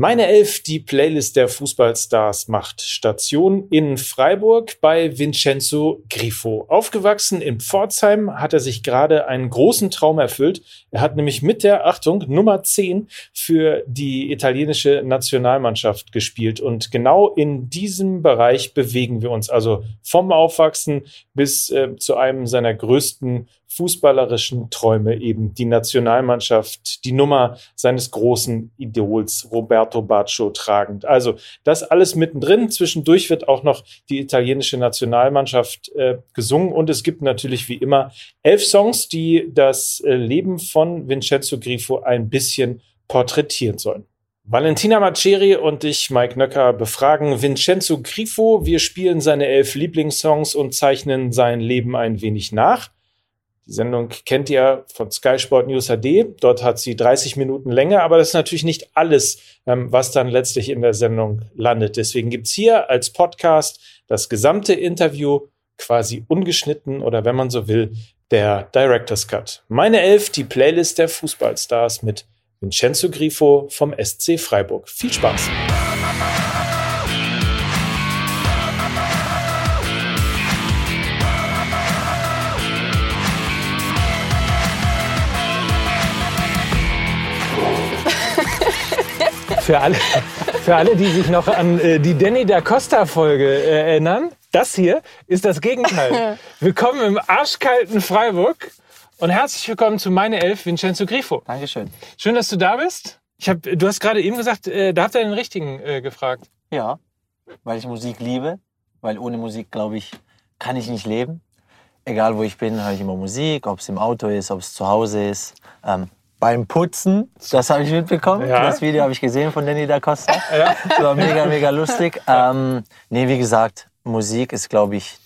Meine Elf, die Playlist der Fußballstars, macht Station in Freiburg bei Vincenzo Grifo. Aufgewachsen in Pforzheim hat er sich gerade einen großen Traum erfüllt. Er hat nämlich mit der, Achtung, Nummer 10 für die italienische Nationalmannschaft gespielt. Und genau in diesem Bereich bewegen wir uns. Also vom Aufwachsen bis äh, zu einem seiner größten fußballerischen Träume eben die Nationalmannschaft, die Nummer seines großen Idols Roberto Baccio tragend. Also das alles mittendrin. Zwischendurch wird auch noch die italienische Nationalmannschaft äh, gesungen und es gibt natürlich wie immer elf Songs, die das äh, Leben von Vincenzo Grifo ein bisschen porträtieren sollen. Valentina Maceri und ich, Mike Nöcker, befragen Vincenzo Grifo. Wir spielen seine elf Lieblingssongs und zeichnen sein Leben ein wenig nach. Die Sendung kennt ihr von Sky Sport News HD. Dort hat sie 30 Minuten Länge, aber das ist natürlich nicht alles, ähm, was dann letztlich in der Sendung landet. Deswegen gibt's hier als Podcast das gesamte Interview quasi ungeschnitten oder wenn man so will, der Director's Cut. Meine Elf, die Playlist der Fußballstars mit Vincenzo Grifo vom SC Freiburg. Viel Spaß! Für alle, für alle, die sich noch an äh, die Danny da Costa Folge äh, erinnern, das hier ist das Gegenteil. Willkommen im arschkalten Freiburg und herzlich willkommen zu meine Elf, Vincenzo Grifo. Dankeschön. Schön, dass du da bist. Ich hab, du hast gerade eben gesagt, äh, da habt ihr den richtigen äh, gefragt. Ja, weil ich Musik liebe, weil ohne Musik, glaube ich, kann ich nicht leben. Egal wo ich bin, höre ich immer Musik, ob es im Auto ist, ob es zu Hause ist. Ähm, beim Putzen, das habe ich mitbekommen. Ja. Das Video habe ich gesehen von Danny da Costa. Das war mega, mega lustig. Ähm, nee, wie gesagt, Musik ist, glaube ich,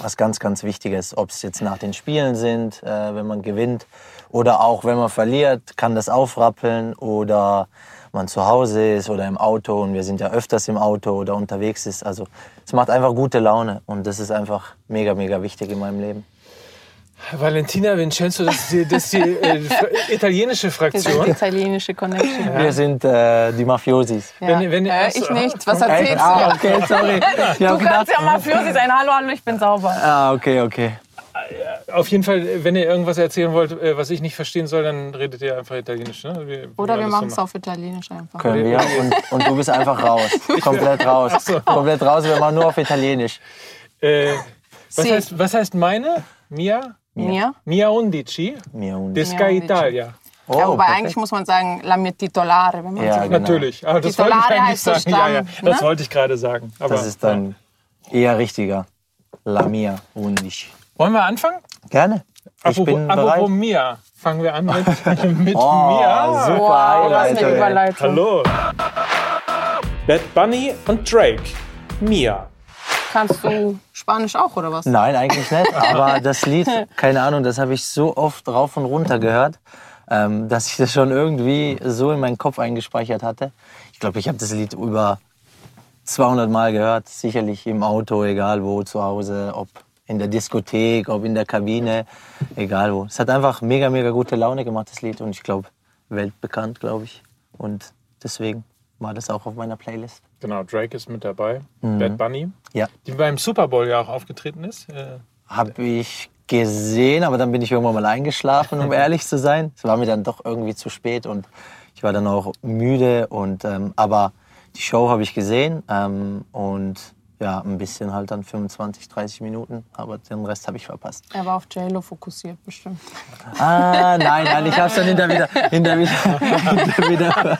was ganz, ganz Wichtiges. Ob es jetzt nach den Spielen sind, äh, wenn man gewinnt oder auch wenn man verliert, kann das aufrappeln oder man zu Hause ist oder im Auto und wir sind ja öfters im Auto oder unterwegs ist. Also es macht einfach gute Laune und das ist einfach mega, mega wichtig in meinem Leben. Valentina Vincenzo, das ist die, das ist die äh, italienische Wir sind die Fraktion. italienische Connection. Wir sind äh, die Mafiosis. Ja. Wenn- wenn äh, ich nicht. Was erzählst Ah, du? okay, sorry. Ich Du hab gedacht, kannst ja Mafiosi sein. Hallo, hallo, ich bin sauber. ah, okay, okay. Auf jeden Fall, wenn ihr irgendwas erzählen wollt, äh, was ich nicht verstehen soll, dann redet ihr einfach Italienisch. Ne? Wie Oder wir machen so es auf Italienisch einfach. Können wir. Und, und du bist einfach raus. Komplett raus. Komplett raus. Wir machen nur auf Italienisch. Äh, was, heißt, was heißt meine? Mia? Mia? Mia undici? Mia Sky undici. Italia. Oh, ja, wobei perfekt. eigentlich muss man sagen, la mia titolare, wenn man Ja, so genau. Natürlich. Aber das Titolare wollte ich eigentlich heißt so sagen. Ja, ja, Stamm, das ne? wollte ich gerade sagen. Aber, Das ist dann eher richtiger. La mia und ich. Wollen wir anfangen? Gerne. Ich Apropos, bin apropos bereit. Mia. Fangen wir an mit, mit Oh, Mia. super Wow, was eine. Überleitung. Hallo. Bad Bunny und Drake. Mia. Kannst du Spanisch auch, oder was? Nein, eigentlich nicht. Aber das Lied, keine Ahnung, das habe ich so oft rauf und runter gehört, ähm, dass ich das schon irgendwie so in meinen Kopf eingespeichert hatte. Ich glaube, ich habe das Lied über 200 Mal gehört. Sicherlich im Auto, egal wo, zu Hause, ob in der Diskothek, ob in der Kabine, egal wo. Es hat einfach mega, mega gute Laune gemacht, das Lied. Und ich glaube, weltbekannt, glaube ich. Und deswegen war das auch auf meiner Playlist. Genau, Drake ist mit dabei. Mhm. Bad Bunny. Ja. Die beim Super Bowl ja auch aufgetreten ist. Äh, Habe ich gesehen, aber dann bin ich irgendwann mal eingeschlafen, um ehrlich zu sein. Es war mir dann doch irgendwie zu spät und ich war dann auch müde. Und, ähm, aber die Show habe ich gesehen ähm, und ja, ein bisschen halt dann 25, 30 Minuten, aber den Rest habe ich verpasst. Er war auf JLo fokussiert, bestimmt. Ah, nein, nein, ich habe es dann in der, Wieder in, der Wieder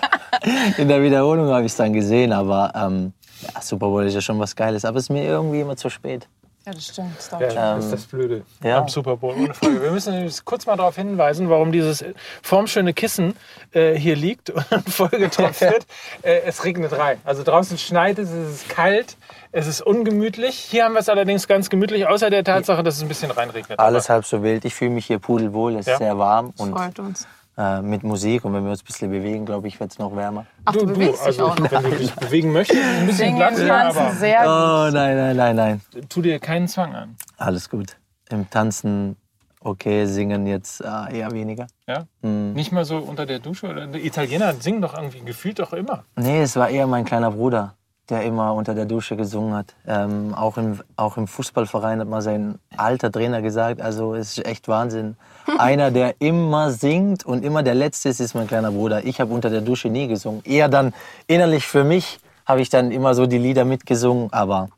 in, der Wiederholung habe ich dann gesehen, aber ähm, ja, Super Bowl ist ja schon was Geiles, aber es ist mir irgendwie immer zu spät. Ja, das stimmt. Das ja, das ist das Blöde ja. am Super Bowl. Ohne Frage. Wir müssen kurz mal darauf hinweisen, warum dieses formschöne Kissen äh, hier liegt und vollgetropft wird. Äh, es regnet rein. Also draußen schneit es, es ist kalt, es ist ungemütlich. Hier haben wir es allerdings ganz gemütlich, außer der Tatsache, dass es ein bisschen reinregnet. Alles halb so wild. Ich fühle mich hier pudelwohl, es ist Ja. sehr warm und Freut uns. Äh, mit Musik und wenn wir uns ein bisschen bewegen, glaube ich, wird es noch wärmer. Ach, du, bewegst dich also, auch noch. wenn du dich bewegen möchtest, ein bisschen Singen Platz Tanzen aber sehr gut. Oh nein, nein, nein, nein. tu dir keinen Zwang an. Alles gut. Im Tanzen okay, singen jetzt äh, eher weniger. Ja? Mhm. Nicht mal so unter der Dusche? Oder die Italiener singen doch irgendwie gefühlt doch immer. Nee, es war eher mein kleiner Bruder, der immer unter der Dusche gesungen hat. Ähm, auch, im, auch im Fußballverein hat mal sein alter Trainer gesagt, also es ist echt Wahnsinn. Einer, der immer singt und immer der Letzte ist, ist mein kleiner Bruder. Ich habe unter der Dusche nie gesungen. Eher dann innerlich für mich habe ich dann immer so die Lieder mitgesungen, aber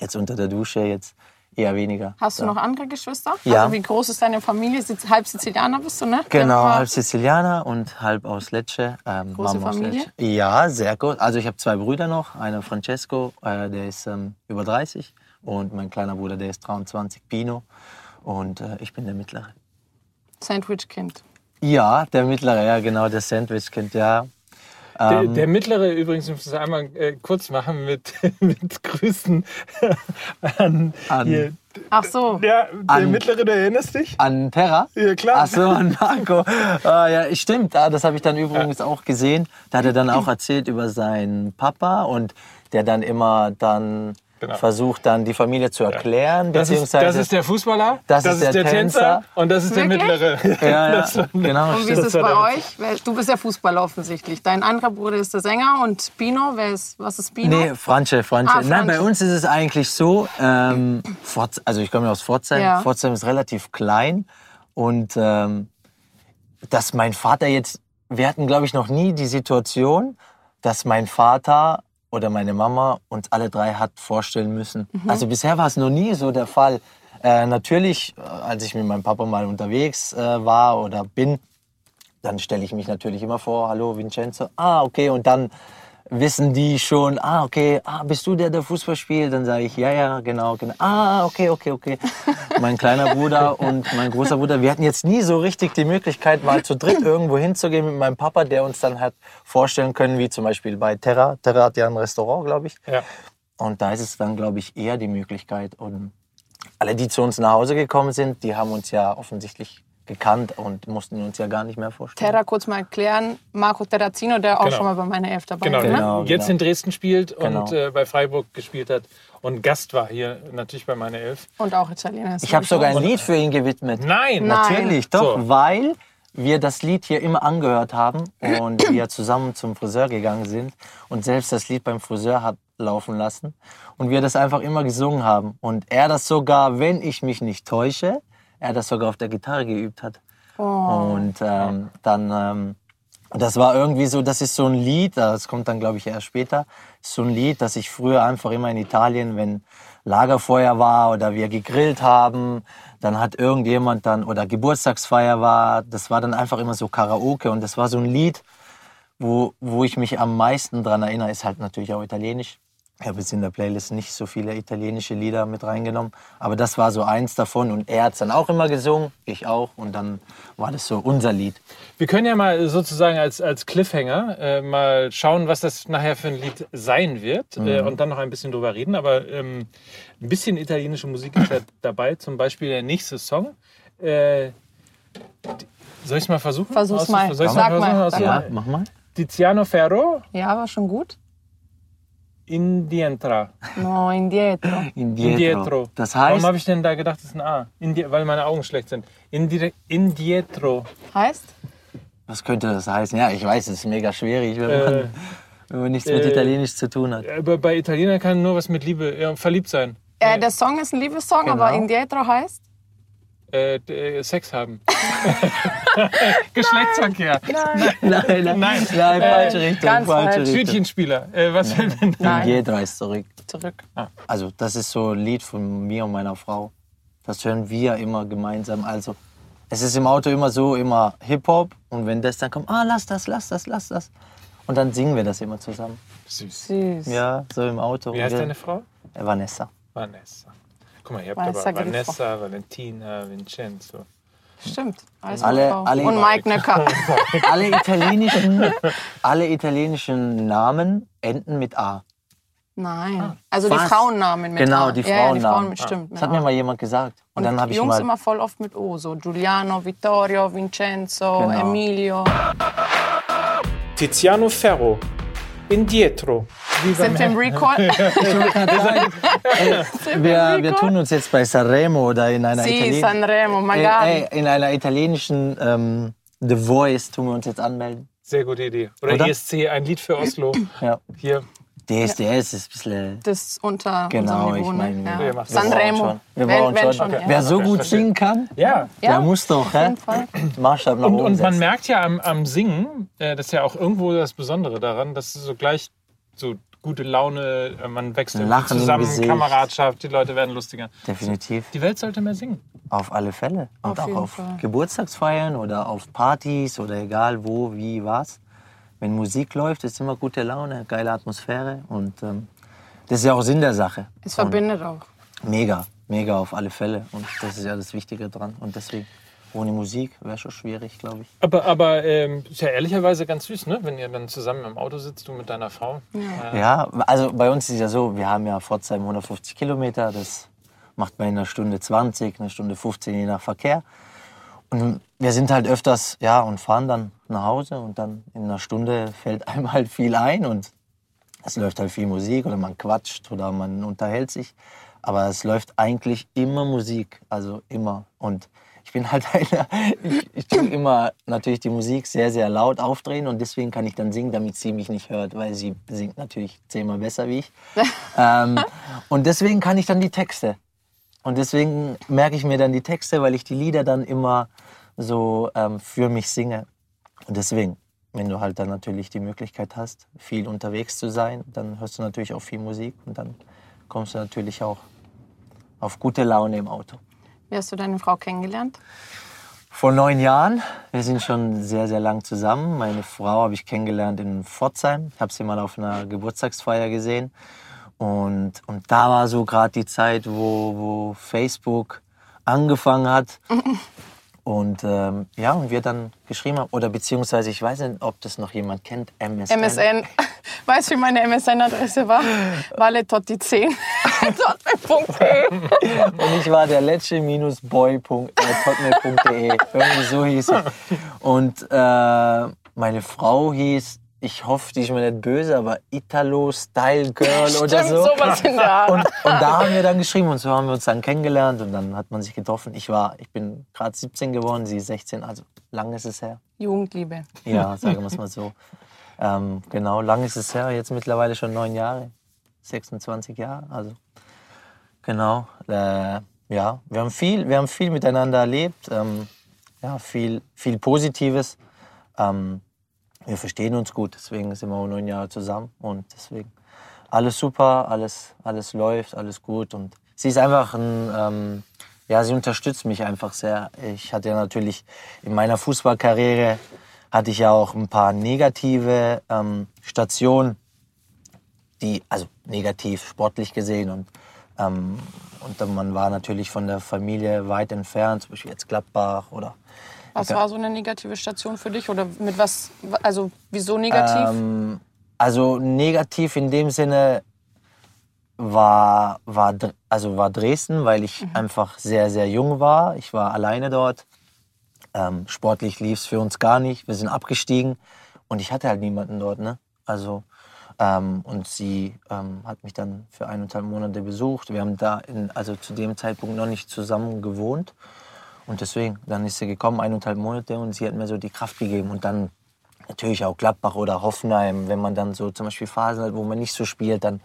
jetzt unter der Dusche jetzt eher weniger. Hast du Ja. noch andere Geschwister? Ja. Also wie groß ist deine Familie? Halb Sizilianer bist du, ne? Genau, halb Sizilianer und halb aus Lecce. Ähm, Große Mama aus Familie? Lecce. Ja, sehr gut. Also ich habe zwei Brüder noch. Einer Francesco, äh, der ist ähm, über 30 und mein kleiner Bruder, der ist 23, Pino. Und äh, ich bin der Mittlere. Sandwich-Kind. Ja, der Mittlere, ja genau, der Sandwich-Kind, ja. Der, Ähm, der mittlere übrigens, ich muss das einmal äh, kurz machen mit, mit Grüßen an, An- hier. Ach so. Ja, der An- mittlere, du erinnerst dich? An Terra? Ja, klar. Ach so, an Marco. Ah, ja, stimmt. Ah, das habe ich dann übrigens auch gesehen. Da hat er dann auch erzählt über seinen Papa und der dann immer dann Genau. versucht, dann die Familie zu erklären. Das ist, beziehungsweise das ist der Fußballer, Das ist der Tänzer. und das ist der Wirklich? mittlere. ja, ja, Das genau. Und wie ist es bei der euch? Du bist ja Fußballer offensichtlich. Dein anderer Bruder ist der Sänger und Pino, wer ist, was ist Pino? Nee, Franche, Franche. Ah, Nein, Franche. bei uns ist es eigentlich so, ähm, also ich komme ja aus Pforzheim. Ja. Pforzheim ist relativ klein und ähm, dass mein Vater jetzt, wir hatten glaube ich noch nie die Situation, dass mein Vater oder meine Mama uns alle drei hat vorstellen müssen. Mhm. Also bisher war es noch nie so der Fall. Äh, natürlich, äh, als ich mit meinem Papa mal unterwegs äh, war oder bin, dann stelle ich mich natürlich immer vor, hallo Vincenzo, ah okay, und dann wissen die schon, ah okay, ah, bist du der, der Fußball spielt? Dann sage ich, ja, ja, genau, genau, ah okay, okay, okay. mein kleiner Bruder und mein großer Bruder, wir hatten jetzt nie so richtig die Möglichkeit, mal zu dritt irgendwo hinzugehen mit meinem Papa, der uns dann hat vorstellen können, wie zum Beispiel bei Terra. Terra hat ja ein Restaurant, glaube ich. Ja. Und da ist es dann, glaube ich, eher die Möglichkeit. Und alle, die zu uns nach Hause gekommen sind, die haben uns ja offensichtlich gekannt und mussten uns ja gar nicht mehr vorstellen. Terra kurz mal erklären. Marco Terrazino, der auch Genau. schon mal bei meiner Elf dabei Genau, war. Ne? Genau, jetzt genau. in Dresden spielt und Genau. äh, bei Freiburg gespielt hat und Gast war hier natürlich bei meiner Elf. Und auch Italiener. ist Ich habe sogar ein. Lied für ihn gewidmet. Nein! Nein. Natürlich, doch, So. weil wir das Lied hier immer angehört haben und wir zusammen zum Friseur gegangen sind und selbst das Lied beim Friseur hat laufen lassen und wir das einfach immer gesungen haben. Und er das sogar, wenn ich mich nicht täusche, er das sogar auf der Gitarre geübt hat. Und ähm, dann, ähm, das war irgendwie so, das ist so ein Lied, das kommt dann glaube ich erst später, ist so ein Lied, das ich früher einfach immer in Italien, wenn Lagerfeuer war oder wir gegrillt haben, dann hat irgendjemand dann, oder Geburtstagsfeier war, das war dann einfach immer so Karaoke und das war so ein Lied, wo, wo ich mich am meisten dran erinnere, ist halt natürlich auch italienisch. Ich habe jetzt in der Playlist nicht so viele italienische Lieder mit reingenommen, aber das war so eins davon und er hat es dann auch immer gesungen, ich auch und dann war das so unser Lied. Wir können ja mal sozusagen als, als Cliffhanger äh, mal schauen, was das nachher für ein Lied sein wird äh, Mhm. und dann noch ein bisschen drüber reden. Aber ähm, ein bisschen italienische Musik ist ja dabei, zum Beispiel der nächste Song. Äh, soll ich es mal versuchen? Versuch's mal. Soll ich's Sag mal, versuchen? sag mal. mach mal. Tiziano Ferro, Ja, war schon gut. Indientra. No, indietro. Indietro. Indietro. Das Warum heißt, habe ich denn da gedacht, das ist ein A? Indi weil meine Augen schlecht sind. Indi Indietro. Heißt? was könnte das heißen? Ja, ich weiß, es ist mega schwierig, wenn Äh, man, wenn man nichts mit äh, Italienisch zu tun hat. Aber bei Italienern kann nur was mit Liebe, ja, verliebt sein. Äh, der Song ist ein Liebessong, aber Genau. indietro heißt? Äh, äh, Sex haben. Geschlechtsverkehr. Nein. Nein, nein, Nein. nein, falsche Richtung, ganz falsche falsch. Richtung. Tütchenspieler. Äh, was fällt denn? Nein. Indietro ist zurück. Zurück. Also das ist so ein Lied von mir und meiner Frau. Das hören wir immer gemeinsam. Also es ist im Auto immer so, immer Hip-Hop. Und wenn das dann kommt, ah, lass das, lass das, lass das. Und dann singen wir das immer zusammen. Süß. Süß. Ja, so im Auto. Wie heißt deine Frau? Äh, Vanessa. Vanessa. Guck mal, ihr habt Vanessa aber Grifo. Vanessa, Valentina, Vincenzo. Stimmt. Alles Alle- alle- Und Mike Necker. Alle italienischen, alle italienischen Namen enden mit A. Nein. Also die Was? Frauennamen mit Genau, A. die Ja, ja, die Frauennamen. Frauen mit stimmt. Das hat mir A. mal jemand gesagt. Und, Und dann habe ich Jungs mal. immer voll oft mit O. So Giuliano, Vittorio, Vincenzo, Genau. Emilio. Tiziano Ferro. Indietro. Wie Sind wir im Recall? Wir, wir tun uns jetzt bei Sanremo oder in einer, Sì, Italien Sanremo, äh, magari. äh, in einer italienischen ähm, The Voice tun wir uns jetzt anmelden. Sehr gute Idee. Oder, Oder? ESC, ein Lied für Oslo. Ja. Hier. DSDS ist ein bisschen. Das ist unter Genau, Niveau. ich meine, ne? wir ja. Sanremo. schon. Wir brauchen schon. schon, ja. Wer so gut singen kann, Ja. Ja, der muss doch. Maßstab nach Und, oben und man setzen. merkt ja am, am Singen, äh, das ist ja auch irgendwo das Besondere daran, dass so gleich so gute Laune, äh, man wächst irgendwie Lachen zusammen, Gesicht. Kameradschaft, die Leute werden lustiger. Definitiv. Die Welt sollte mehr singen. Auf alle Fälle. Und Auf auch auf Fall. Geburtstagsfeiern oder auf Partys oder egal wo, wie, was. Wenn Musik läuft, ist immer gute Laune, geile Atmosphäre und ähm, das ist ja auch Sinn der Sache. Es verbindet auch. Und mega, mega auf alle Fälle und das ist ja das Wichtige dran. Und deswegen, ohne Musik wäre schon schwierig, glaube ich. Aber, aber ähm, ist ja ehrlicherweise ganz süß, ne? wenn ihr dann zusammen im Auto sitzt, du mit deiner Frau. Äh, Ja, also bei uns ist es ja so, wir haben ja Pforzheim 150 Kilometer, das macht man in einer Stunde 20, eine Stunde 15 je nach Verkehr. Und wir sind halt öfters, ja, und fahren dann nach Hause und dann in einer Stunde fällt einem halt viel ein und es läuft halt viel Musik oder man quatscht oder man unterhält sich. Aber es läuft eigentlich immer Musik, also immer. Und ich bin halt einer, ich, ich tue immer natürlich die Musik sehr, sehr laut aufdrehen und deswegen kann ich dann singen, damit sie mich nicht hört, weil sie singt natürlich zehnmal besser wie ich. ähm, und deswegen kann ich dann die Texte. Und deswegen merke ich mir dann die Texte, weil ich die Lieder dann immer so ähm, für mich singe. Und deswegen, wenn du halt dann natürlich die Möglichkeit hast, viel unterwegs zu sein, dann hörst du natürlich auch viel Musik und dann kommst du natürlich auch auf gute Laune im Auto. Wie hast du deine Frau kennengelernt? Vor neun Jahren, wir sind schon sehr, sehr lang zusammen. Meine Frau habe ich kennengelernt in Pforzheim. Ich habe sie mal auf einer Geburtstagsfeier gesehen. Und, und da war so gerade die Zeit, wo, wo Facebook angefangen hat. Und ähm, ja, und wir dann geschrieben haben, oder beziehungsweise ich weiß nicht, ob das noch jemand kennt, MSN. MSN. Weißt du, wie meine MSN-Adresse war? Valetotti10. Hotmail.de. Und ich war der letzte boy.hotmail.de. Irgendwie so hieß ich. Und äh, meine Frau hieß, ich hoffe, die ist mir nicht böse, aber Italo Style Girl oder Stimmt, so. sowas in der Art. Und, und da haben wir dann geschrieben und so haben wir uns dann kennengelernt und dann hat man sich getroffen. Ich war, ich bin gerade 17 geworden, sie 16, also lang ist es her. Jugendliebe. Ja, sagen wir es mal so. Ähm, genau, lang ist es her, jetzt mittlerweile schon neun Jahre, 26 Jahre, also genau. Äh, ja, wir haben viel, wir haben viel miteinander erlebt, ähm, ja, viel, viel Positives. Ähm, wir verstehen uns gut, deswegen sind wir neun Jahre zusammen und deswegen alles super, alles, alles läuft, alles gut und sie ist einfach ein, ähm, ja, sie unterstützt mich einfach sehr. Ich hatte ja natürlich in meiner Fußballkarriere hatte ich ja auch ein paar negative ähm, Stationen, die, also negativ sportlich gesehen und, ähm, und man war natürlich von der Familie weit entfernt, zum Beispiel jetzt Gladbach oder Was war so eine negative Station für dich? Oder mit was, also wieso negativ? Ähm, also negativ in dem Sinne war, war, also war Dresden, weil ich einfach sehr, sehr jung war. Ich war alleine dort. Ähm, sportlich lief es für uns gar nicht. Wir sind abgestiegen und ich hatte halt niemanden dort. Ne? Also, ähm, und sie ähm, hat mich dann für eineinhalb Monate besucht. Wir haben da in, also zu dem Zeitpunkt noch nicht zusammen gewohnt. Und deswegen, dann ist sie gekommen, eineinhalb Monate, und sie hat mir so die Kraft gegeben. Und dann natürlich auch Gladbach oder Hoffenheim, wenn man dann so zum Beispiel Phasen hat, wo man nicht so spielt, dann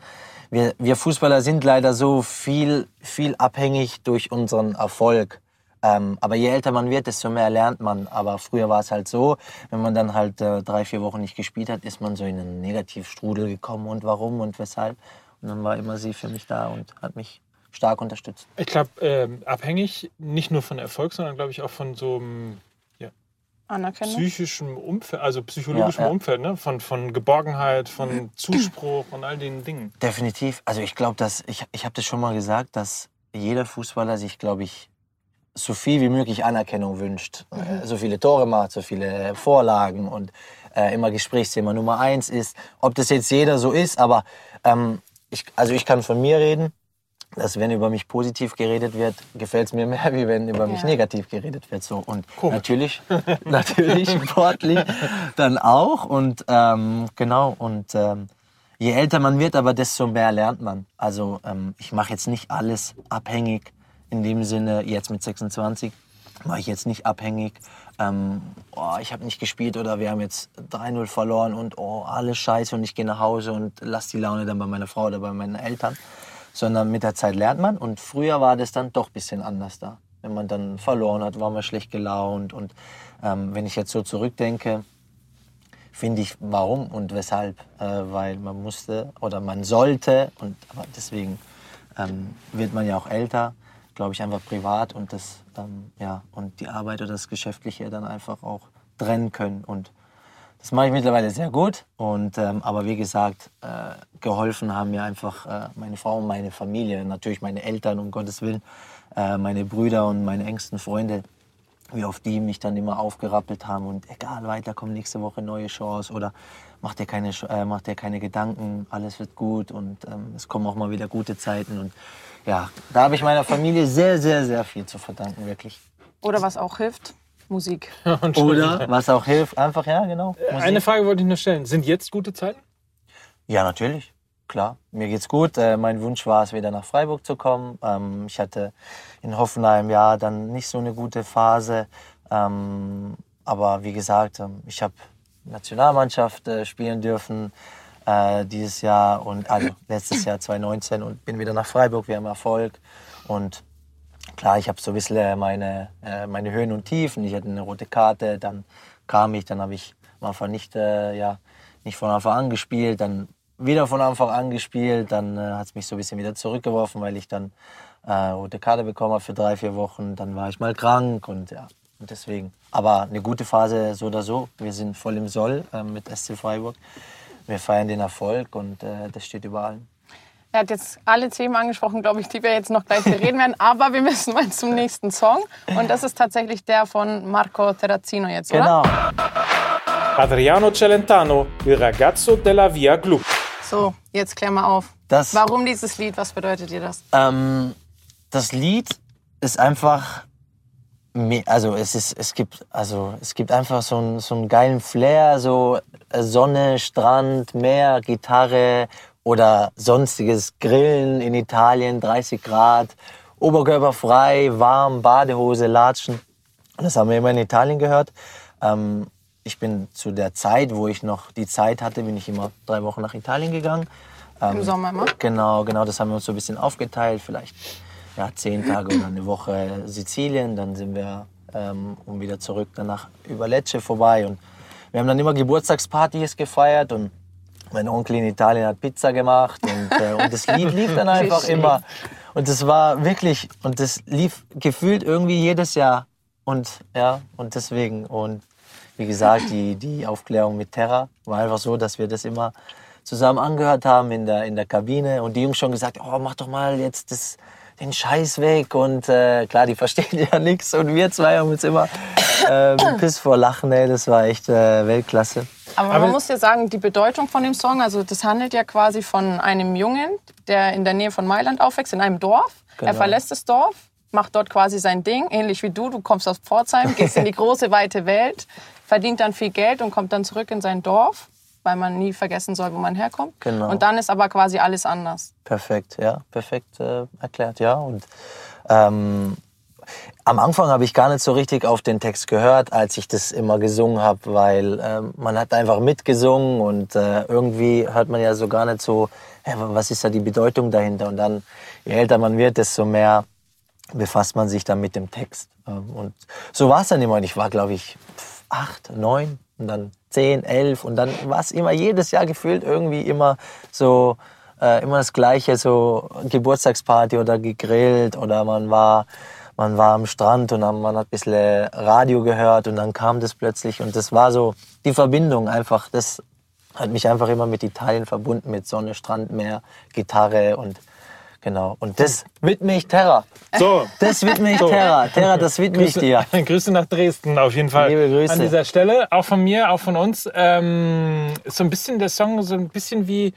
wir, wir Fußballer sind leider so viel, viel abhängig durch unseren Erfolg. Ähm, aber je älter man wird, desto mehr lernt man. Aber früher war es halt so, wenn man dann halt äh, drei, vier Wochen nicht gespielt hat, ist man so in einen Negativstrudel gekommen und warum und weshalb. Und dann war immer sie für mich da und hat mich stark unterstützt. Ich glaube, ähm, abhängig nicht nur von Erfolg, sondern glaube ich auch von so einem ja, Anerkennung? psychischem Umfeld, also psychologischem Ja, ja. Umfeld, ne? von, von Geborgenheit, von Zuspruch und all den Dingen. Definitiv. Also ich glaube, dass ich, ich habe das schon mal gesagt, dass jeder Fußballer sich, glaube ich, so viel wie möglich Anerkennung wünscht. Äh, So viele Tore macht, so viele Vorlagen und äh, immer Gesprächsthema Nummer eins ist. Ob das jetzt jeder so ist, aber ähm, ich, also ich kann von mir reden, dass wenn über mich positiv geredet wird, gefällt es mir mehr, wie wenn über mich Ja. negativ geredet wird. So. Und Komisch. natürlich, natürlich sportlich dann auch. Und ähm, genau, und ähm, je älter man wird, aber desto mehr lernt man. Also ähm, ich mache jetzt nicht alles abhängig in dem Sinne, jetzt mit 26 mache ich jetzt nicht abhängig. Ähm, oh, ich habe nicht gespielt oder wir haben jetzt 3-0 verloren und oh, alles scheiße und ich gehe nach Hause und lasse die Laune dann bei meiner Frau oder bei meinen Eltern. Sondern mit der Zeit lernt man und früher war das dann doch ein bisschen anders da. Wenn man dann verloren hat, war man schlecht gelaunt und ähm, wenn ich jetzt so zurückdenke, finde ich, warum und weshalb. Äh, weil man musste oder man sollte, und aber deswegen ähm, wird man ja auch älter, glaube ich, einfach privat und das, ähm, ja, und die Arbeit oder das Geschäftliche dann einfach auch trennen können. Und das mache ich mittlerweile sehr gut. Und, ähm, aber wie gesagt, äh, geholfen haben mir einfach äh, meine Frau und meine Familie, natürlich meine Eltern, um Gottes Willen, äh, meine Brüder und meine engsten Freunde, wie auf die mich dann immer aufgerappelt haben und egal, weiter kommt nächste Woche neue Chance oder mach dir keine, äh, mach dir keine Gedanken, alles wird gut und ähm, es kommen auch mal wieder gute Zeiten und ja, da habe ich meiner Familie sehr, sehr, sehr viel zu verdanken, wirklich. Oder was auch hilft, Musik. Oder was auch hilft, einfach, ja, genau. Musik. Eine Frage wollte ich nur stellen. Sind jetzt gute Zeiten? Ja, natürlich. Klar, mir geht's gut. Äh, mein Wunsch war es, wieder nach Freiburg zu kommen. Ähm, ich hatte in Hoffenheim ja dann nicht so eine gute Phase. Ähm, aber wie gesagt, ähm, ich habe Nationalmannschaft äh, spielen dürfen äh, dieses Jahr und also letztes Jahr 2019 und bin wieder nach Freiburg. Wir haben Erfolg und klar, ich habe so ein bisschen meine, äh, meine Höhen und Tiefen. Ich hatte eine rote Karte, dann kam ich, dann habe ich am Anfang nicht, äh, ja, nicht von Anfang an gespielt, dann wieder von Anfang an gespielt, dann äh, hat es mich so ein bisschen wieder zurückgeworfen, weil ich dann äh, rote Karte bekommen habe für drei, vier Wochen. Dann war ich mal krank und ja, deswegen. Aber eine gute Phase so oder so. Wir sind voll im Soll äh, mit SC Freiburg. Wir feiern den Erfolg und äh, das steht überall. Er hat jetzt alle Themen angesprochen, glaube ich, die wir jetzt noch gleich bereden werden. Aber wir müssen mal zum nächsten Song. Und das ist tatsächlich der von Marco Terrazzino jetzt, Genau. oder? Adriano Celentano, Il ragazzo della Via Glu. So, jetzt klär mal auf. Das, Warum dieses Lied? Was bedeutet dir das? ähm, das Lied ist einfach, also es ist, es gibt, also es gibt einfach so einen, so einen geilen Flair, so äh, Sonne, Strand, Meer, Gitarre oder sonstiges Grillen in Italien, 30 Grad, Oberkörper frei, warm, Badehose, Latschen. Das haben wir immer in Italien gehört. Ähm, ich bin zu der Zeit, wo ich noch die Zeit hatte, bin ich immer drei Wochen nach Italien gegangen. Ähm, Im Sommer immer? Genau, genau, das haben wir uns so ein bisschen aufgeteilt. Vielleicht ja, zehn Tage oder eine Woche Sizilien, dann sind wir ähm, und wieder zurück danach über Lecce vorbei. Und wir haben dann immer Geburtstagspartys gefeiert und mein Onkel in Italien hat Pizza gemacht und, äh, und das Lied lief dann einfach immer. Und das war wirklich, und das lief gefühlt irgendwie jedes Jahr. Und ja, und deswegen. Und wie gesagt, die, die Aufklärung mit Terra war einfach so, dass wir das immer zusammen angehört haben in der, in der Kabine und die Jungs schon gesagt, oh, mach doch mal jetzt das, den Scheiß weg und äh, klar, die verstehen ja nichts und wir zwei haben uns immer äh, Piss vor Lachen, ey, das war echt äh, Weltklasse. Aber, Aber- man muss ja sagen, die Bedeutung von dem Song, also das handelt ja quasi von einem Jungen, der in der Nähe von Mailand aufwächst, in einem Dorf. Genau. Er verlässt das Dorf, macht dort quasi sein Ding, ähnlich wie du. Du kommst aus Pforzheim, gehst in die große, weite Welt, verdient dann viel Geld und kommt dann zurück in sein Dorf, weil man nie vergessen soll, wo man herkommt. Genau. Und dann ist aber quasi alles anders. Perfekt, ja, perfekt äh, erklärt, ja. Und ähm, am Anfang habe ich gar nicht so richtig auf den Text gehört, als ich das immer gesungen habe, weil ähm, man hat einfach mitgesungen und äh, irgendwie hört man ja so gar nicht so, hä, was ist da die Bedeutung dahinter? Und dann, je älter man wird, desto mehr befasst man sich dann mit dem Text. Ähm, Und so war es dann immer. Und ich war, glaube ich, acht, neun und dann zehn, elf. Und dann war es immer jedes Jahr gefühlt irgendwie immer so, äh, immer das Gleiche, so Geburtstagsparty oder gegrillt oder man war, man war am Strand und man hat ein bisschen Radio gehört und dann kam das plötzlich und das war so die Verbindung einfach. Das hat mich einfach immer mit Italien verbunden, mit Sonne, Strand, Meer, Gitarre und genau. Und das widme ich Terra. So, Das widme ich Terra. Terra, das widme ich dir. Grüße nach Dresden auf jeden Fall. Liebe Grüße. An dieser Stelle, auch von mir, auch von uns. Ähm, so ein bisschen der Song, so ein bisschen wie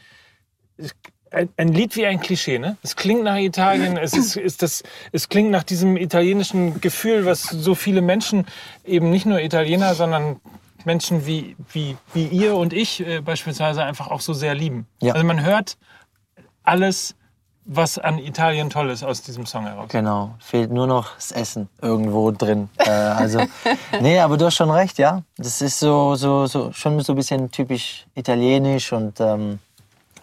ein, ein Lied wie ein Klischee, ne? Es klingt nach Italien, es, ist, ist das, es klingt nach diesem italienischen Gefühl, was so viele Menschen, eben nicht nur Italiener, sondern Menschen wie, wie, wie ihr und ich äh, beispielsweise einfach auch so sehr lieben. Ja. Also man hört alles, was an Italien toll ist aus diesem Song heraus. Genau, fehlt nur noch das Essen irgendwo drin. Äh, also, nee, aber du hast schon recht, ja. Das ist so, so, so schon so ein bisschen typisch italienisch und ähm,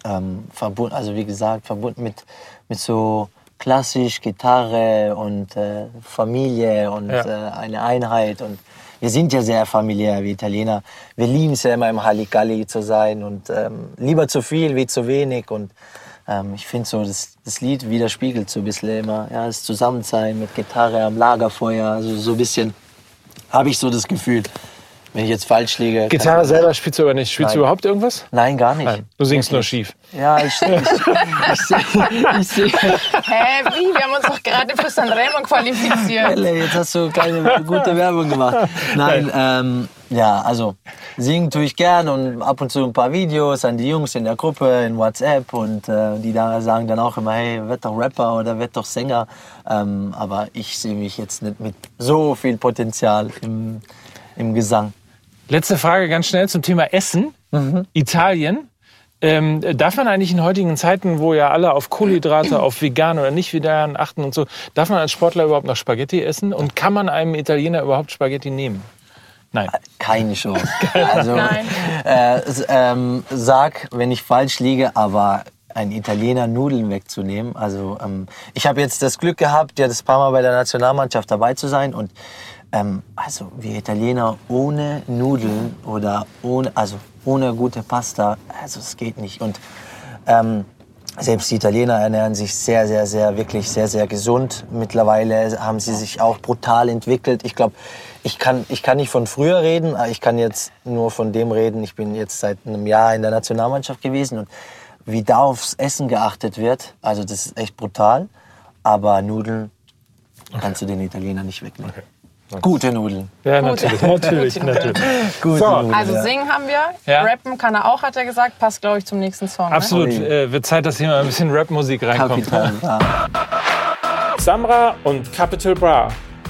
ähm, verbunden, also wie gesagt, verbunden mit, mit so klassisch Gitarre und äh, Familie und Ja. äh, eine Einheit und wir sind ja sehr familiär wie Italiener. Wir lieben es ja immer im Halligalli zu sein und ähm, lieber zu viel wie zu wenig und ähm, ich finde so, das, das Lied widerspiegelt so ein bisschen immer ja, das Zusammensein mit Gitarre am Lagerfeuer, also so ein bisschen habe ich so das Gefühl, wenn ich jetzt falsch liege. Gitarre selber spielst du aber nicht. Spielst du Nein. überhaupt irgendwas? Nein, gar nicht. Nein. Du singst nur schief. Ja, ich, ich, ich, ich, sehe- ich sehe. Hä, wie? Wir haben uns doch gerade für Sanremo qualifiziert. Jetzt hast du keine gute Werbung gemacht. Nein, ähm, ja, also singen tue ich gern und ab und zu ein paar Videos an die Jungs in der Gruppe, in WhatsApp und äh, die da sagen dann auch immer, hey, werd doch Rapper oder werd doch Sänger. Ähm, aber ich sehe mich jetzt nicht mit so viel Potenzial im, im Gesang. Letzte Frage ganz schnell zum Thema Essen. Italien. Ähm, darf man eigentlich in heutigen Zeiten, wo ja alle auf Kohlenhydrate, auf vegan oder nicht vegan achten und so, darf man als Sportler überhaupt noch Spaghetti essen? Und kann man einem Italiener überhaupt Spaghetti nehmen? Nein. Keine Chance. Also, Nein. äh, ähm, sag, wenn ich falsch liege, aber ein Italiener Nudeln wegzunehmen. Also ähm, ich habe jetzt das Glück gehabt, ja das paar Mal bei der Nationalmannschaft dabei zu sein und ähm, also wir Italiener ohne Nudeln oder ohne also ohne gute Pasta, also es geht nicht und ähm, selbst die Italiener ernähren sich sehr, sehr, sehr, wirklich sehr, sehr gesund. Mittlerweile haben sie sich auch brutal entwickelt. Ich glaube, ich kann, ich kann nicht von früher reden, aber ich kann jetzt nur von dem reden. Ich bin jetzt seit einem Jahr in der Nationalmannschaft gewesen und wie da aufs Essen geachtet wird, also das ist echt brutal. Aber Nudeln kannst du den Italienern nicht wegnehmen. Gute Nudeln. Ja, Gut. natürlich, natürlich, natürlich. Gute So, Nudeln. Also singen haben wir, Ja. rappen kann er auch, hat er gesagt. Passt, glaube ich, zum nächsten Song. Ne? Absolut. Ui. Äh, wird Zeit, dass hier mal ein bisschen Rapmusik reinkommt. Kapital. Ja. Samra und Capital Bra.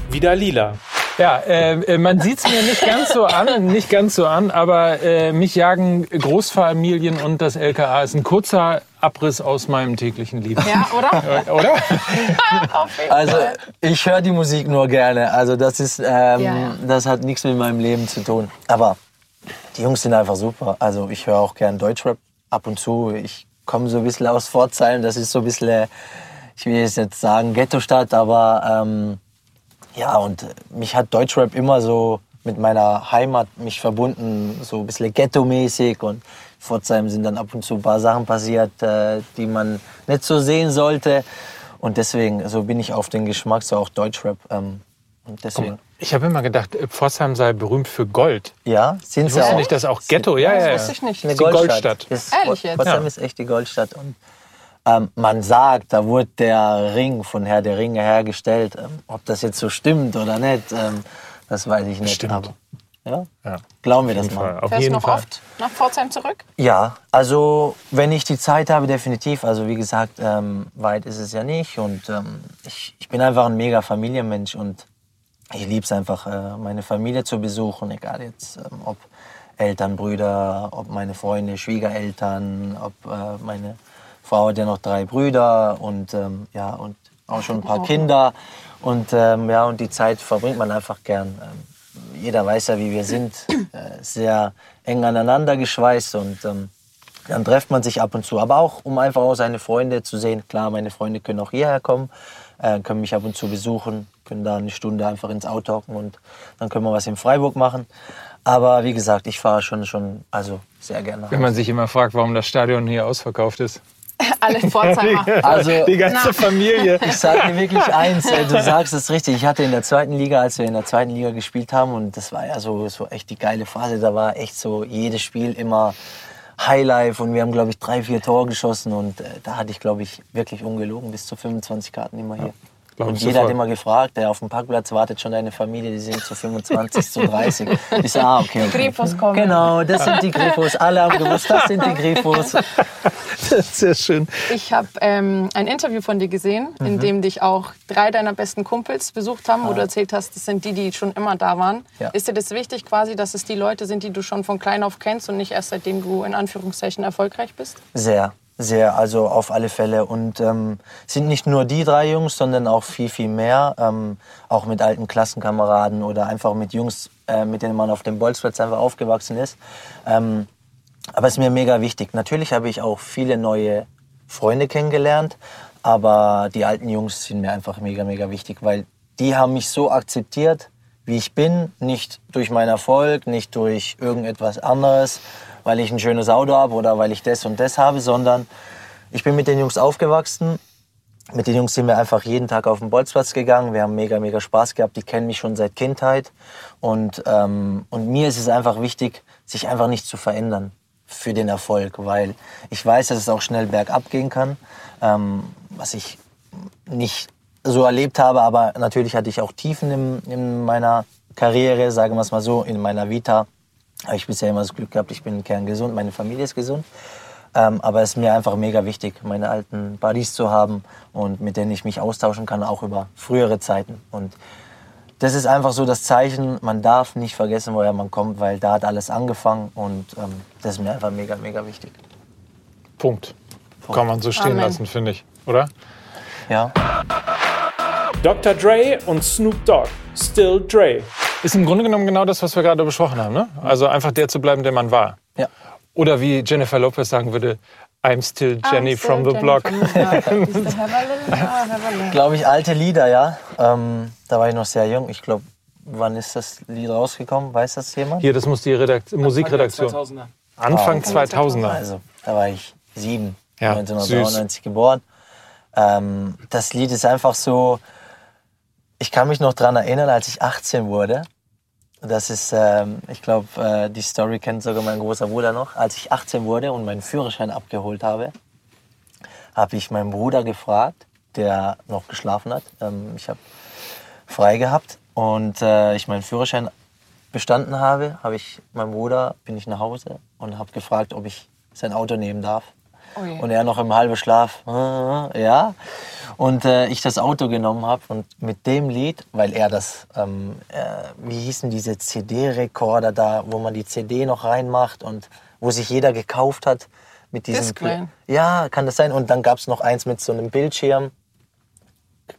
Wieder lila. Ja, äh, äh, man sieht es mir nicht ganz so an, nicht ganz so an, aber äh, mich jagen Großfamilien und das LKA ist ein kurzer Abriss aus meinem täglichen Leben. Ja, oder? Oder? Auf jeden Also ich höre die Musik nur gerne. Also das ist, ähm, Ja, ja. das hat nichts mit meinem Leben zu tun. Aber die Jungs sind einfach super. Also ich höre auch gern Deutschrap ab und zu. Ich komme so ein bisschen aus Pforzheim. Das ist so ein bisschen, ich will jetzt nicht sagen Ghetto-Stadt, aber ähm, ja und mich hat Deutschrap immer so mit meiner Heimat mich verbunden, so ein bisschen Ghetto-mäßig und in Pforzheim sind dann ab und zu ein paar Sachen passiert, äh, die man nicht so sehen sollte. Und deswegen, so bin ich auf den Geschmack, so auch Deutschrap. Ähm, und deswegen, Ich habe immer gedacht, äh, Pforzheim sei berühmt für Gold. ja, sind Ich sie wusste auch. nicht, dass auch Ghetto, ja, ja, Das wusste ich nicht. eine die Goldstadt. Ist, Ehrlich jetzt? Potsdam Ja. ist echt die Goldstadt. Und ähm, man sagt, da wurde der Ring von Herr der Ringe hergestellt. Ähm, ob das jetzt so stimmt oder nicht, ähm, das weiß ich nicht. Stimmt. Aber, ja, Ja. glauben wir das Auf jeden Fall. mal. Auf Fährst du jeden noch Fall. oft nach Pforzheim zurück? Ja, also wenn ich die Zeit habe, definitiv. Also wie gesagt, ähm, weit ist es ja nicht. Und ähm, ich, ich bin einfach ein mega Familienmensch und ich liebe es einfach, äh, meine Familie zu besuchen, egal jetzt, ähm, ob Eltern, Brüder, ob meine Freunde, Schwiegereltern, ob äh, meine Frau hat ja noch drei Brüder und ähm, ja und auch schon ein paar Kinder und ähm, ja und die Zeit verbringt man einfach gern. Ähm, jeder weiß ja, wie wir sind, äh, sehr eng aneinander geschweißt und ähm, dann trifft man sich ab und zu. Aber auch, um einfach auch seine Freunde zu sehen. Klar, meine Freunde können auch hierher kommen, äh, können mich ab und zu besuchen, können da eine Stunde einfach ins Auto hocken und dann können wir was in Freiburg machen. Aber wie gesagt, ich fahre schon, schon also sehr gerne nach Wenn man sich immer fragt, warum das Stadion hier ausverkauft ist. Alle Pforzheimer. Also, Die ganze Na. Familie. ich sage dir wirklich eins, du sagst es richtig. Ich hatte in der zweiten Liga, als wir in der zweiten Liga gespielt haben, und das war ja so, so echt die geile Phase. Da war echt so jedes Spiel immer Highlife und wir haben, glaube ich, drei, vier Tore geschossen und äh, da hatte ich, glaube ich, wirklich ungelogen bis zu 25 Karten immer hier. Glaub und ich jeder sofort. hat immer gefragt, der auf dem Parkplatz wartet schon deine Familie, die sind zu 25, zu 30. Ich so, ah, okay, okay. Grifos kommen. Genau, das sind die Grifos. Alle haben gewusst, das sind die Grifos. Sehr schön. Ich habe ähm, ein Interview von dir gesehen, in Mhm. dem dich auch drei deiner besten Kumpels besucht haben, wo du erzählt hast, das sind die, die schon immer da waren. Ah. Ja. Ist dir das wichtig quasi, dass es die Leute sind, die du schon von klein auf kennst und nicht erst seitdem du in Anführungszeichen erfolgreich bist? Sehr, sehr, also auf alle Fälle. Und ähm, sind nicht nur die drei Jungs, sondern auch viel, viel mehr. Ähm, auch mit alten Klassenkameraden oder einfach mit Jungs, äh, mit denen man auf dem Bolzplatz einfach aufgewachsen ist. Ähm, aber es ist mir mega wichtig. Natürlich habe ich auch viele neue Freunde kennengelernt, aber die alten Jungs sind mir einfach mega, mega wichtig, weil die haben mich so akzeptiert, wie ich bin, nicht durch meinen Erfolg, nicht durch irgendetwas anderes, weil ich ein schönes Auto habe oder weil ich das und das habe, sondern ich bin mit den Jungs aufgewachsen. Mit den Jungs sind wir einfach jeden Tag auf den Bolzplatz gegangen. Wir haben mega, mega Spaß gehabt. Die kennen mich schon seit Kindheit. Und, ähm, und mir ist es einfach wichtig, sich einfach nicht zu verändern für den Erfolg, weil ich weiß, dass es auch schnell bergab gehen kann, ähm, was ich nicht so erlebt habe, aber natürlich hatte ich auch Tiefen in, in meiner Karriere, sagen wir es mal so, in meiner Vita. Habe ich bisher immer das Glück gehabt, ich bin kerngesund, meine Familie ist gesund. Ähm, aber es ist mir einfach mega wichtig, meine alten Buddies zu haben und mit denen ich mich austauschen kann, auch über frühere Zeiten. Und das ist einfach so das Zeichen, man darf nicht vergessen, woher man kommt, weil da hat alles angefangen und ähm, das ist mir einfach mega, mega wichtig. Punkt. Kann man so stehen Amen. lassen, finde ich. Oder? Ja. Dr. Dre und Snoop Dogg. Still Dre. Ist im Grunde genommen genau das, was wir gerade besprochen haben. Ne? Also einfach der zu bleiben, der man war. Ja. Oder wie Jennifer Lopez sagen würde, I'm still Jenny I'm from still the Jenny block. from the block. Have a little, have a little. Glaube ich, alte Lieder, ja. Ähm, da war ich noch sehr jung. Ich glaube, wann ist das Lied rausgekommen? Weiß das jemand? Hier, das muss die Redakt Musikredaktion. 2000er. Anfang Ah, 2000er. Also, da war ich sieben, Ja, 1993 geboren. Ähm, das Lied ist einfach so, ich kann mich noch daran erinnern, als ich 18 wurde. Das ist, ähm, ich glaube, äh, die Story kennt sogar mein großer Bruder noch. Als ich 18 wurde und meinen Führerschein abgeholt habe, habe ich meinen Bruder gefragt, der noch geschlafen hat. Ähm, ich habe frei gehabt und äh, ich meinen Führerschein bestanden habe, habe ich meinem Bruder bin ich nach Hause und habe gefragt, ob ich sein Auto nehmen darf. Oh je. Und er noch im halben Schlaf, äh, ja. Und äh, ich das Auto genommen habe und mit dem Lied, weil er das, ähm, äh, wie hießen diese CD-Rekorder da, wo man die CD noch reinmacht und wo sich jeder gekauft hat mit diesem. Discman. Ja, kann das sein. Und dann gab es noch eins mit so einem Bildschirm.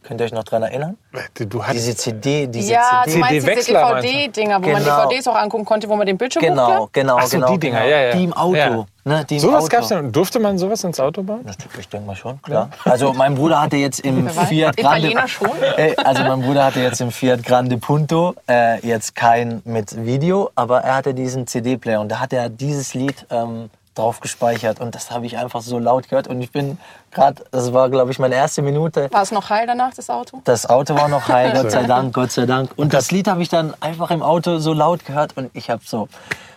Könnt ihr euch noch dran erinnern? Du hast Diese CD, diese Ja, CD. du meinst diese? DVD-Dinger, wo man Genau. DVDs auch angucken konnte, wo man den Bildschirm Genau, hochklappt? genau, Ach so, genau. die Dinger, genau. ja, ja. Die im Auto. Ja. Ne, die im Sowas Auto. gab's denn. Durfte man sowas ins Auto bauen? Ich denke mal schon, klar. Also mein Bruder hatte jetzt im. Fiat Grande... Italiener schon? Äh, Also mein Bruder hatte jetzt im Fiat Grande Punto äh, jetzt kein mit Video, aber er hatte diesen CD-Player und da hat er dieses Lied ähm, drauf gespeichert und das habe ich einfach so laut gehört und ich bin gerade, das war glaube ich meine erste Minute, War es noch heil danach, das Auto? das Auto war noch heil, Gott sei Dank, Gott sei Dank. Und das Lied habe ich dann einfach im Auto so laut gehört und ich habe so,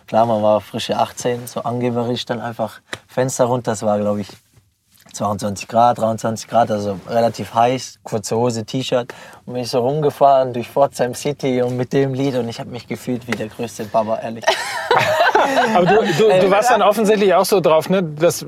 klar, man war frische 18, so angeberisch, dann einfach Fenster runter. Das war, glaube ich, 22 Grad, 23 Grad, also relativ heiß, kurze Hose, T-Shirt. Und bin ich so rumgefahren durch Pforzheim City und mit dem Lied und ich habe mich gefühlt wie der größte Baba, ehrlich. Aber du, du, du warst dann offensichtlich auch so drauf, ne? dass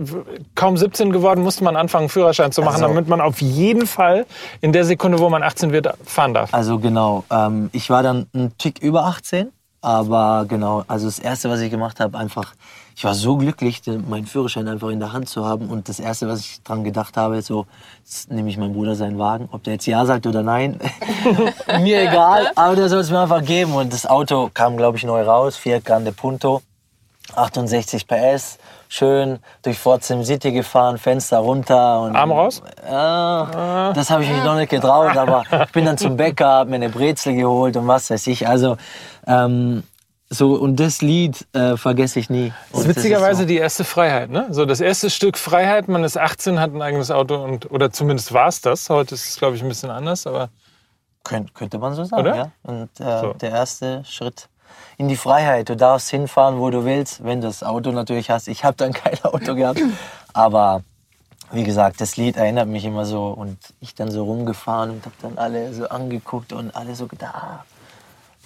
kaum 17 geworden, musste man anfangen, Führerschein zu machen, Also- damit man auf jeden Fall in der Sekunde, wo man 18 wird, fahren darf. Also genau, ähm, ich war dann ein Tick über 18, aber genau, also das Erste, was ich gemacht habe, einfach, ich war so glücklich, meinen Führerschein einfach in der Hand zu haben. Und das Erste, was ich dran gedacht habe, so, jetzt nehme ich meinem Bruder seinen Wagen, ob der jetzt Ja sagt oder Nein, mir egal, aber der soll es mir einfach geben. Und das Auto kam, glaube ich, neu raus, Fiat Grande Punto, 68 PS, schön durch Pforzheim City gefahren, Fenster runter und Arm raus? ja, das habe ich mich noch nicht getraut, aber ich bin dann zum Bäcker, habe mir eine Brezel geholt und was weiß ich. Also ähm, so und das Lied äh, vergesse ich nie. Das Und ist witzigerweise so. die erste Freiheit, ne? So das erste Stück Freiheit, man ist 18, hat ein eigenes Auto und oder zumindest war es das. Heute ist es, glaube ich, ein bisschen anders, aber Könnt, könnte man so sagen, Oder? ja. Und äh, So. der erste Schritt in die Freiheit. Du darfst hinfahren, wo du willst, wenn du das Auto natürlich hast. Ich habe dann kein Auto gehabt, aber wie gesagt, das Lied erinnert mich immer so und ich dann so rumgefahren und habe dann alle so angeguckt und alle so gedacht, ah,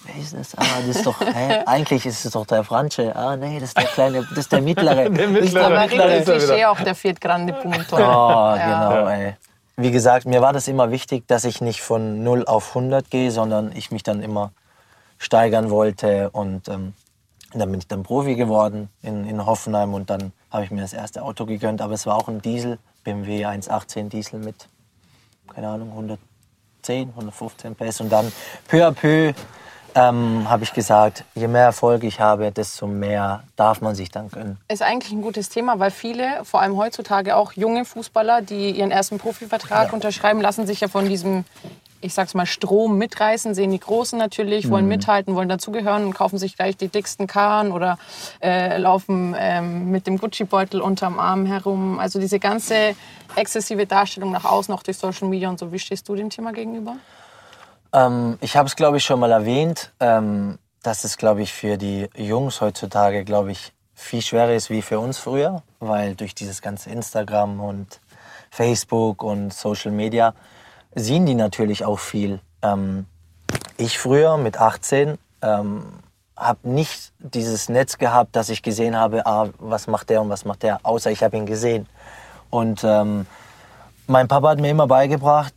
wer ist das? Ah, das ist doch, hä? eigentlich ist es doch der Franche. Ah, nee, das ist der kleine, das ist der mittlere. Der Das ist der mittlere. Aber Mittlere ist Klischee auch der Fiat Grande Punto. Oh, Ja. genau, ey. Wie gesagt, mir war das immer wichtig, dass ich nicht von 0 auf 100 gehe, sondern ich mich dann immer steigern wollte. Und ähm, dann bin ich dann Profi geworden in, in Hoffenheim und dann habe ich mir das erste Auto gegönnt. Aber es war auch ein Diesel, BMW 118 Diesel mit, keine Ahnung, 110, 115 PS. Und dann peu à peu ähm, habe ich gesagt, je mehr Erfolg ich habe, desto mehr darf man sich dann gönnen. Ist eigentlich ein gutes Thema, weil viele, vor allem heutzutage auch junge Fußballer, die ihren ersten Profivertrag unterschreiben, lassen sich ja von diesem, ich sag's mal, Strom mitreißen, sehen die Großen natürlich, wollen mithalten, wollen dazugehören und kaufen sich gleich die dicksten Karren oder äh, laufen ähm, mit dem Gucci-Beutel unterm Arm herum. Also diese ganze exzessive Darstellung nach außen, auch durch Social Media und so. Wie stehst du dem Thema gegenüber? Ähm, ich habe es, glaube ich, schon mal erwähnt, ähm, dass es, glaube ich, für die Jungs heutzutage, glaube ich, viel schwerer ist wie für uns früher, weil durch dieses ganze Instagram und Facebook und Social Media sehen die natürlich auch viel. Ähm, ich früher mit 18 ähm, habe nicht dieses Netz gehabt, dass ich gesehen habe, ah, was macht der und was macht der, außer ich habe ihn gesehen. Und ähm, mein Papa hat mir immer beigebracht,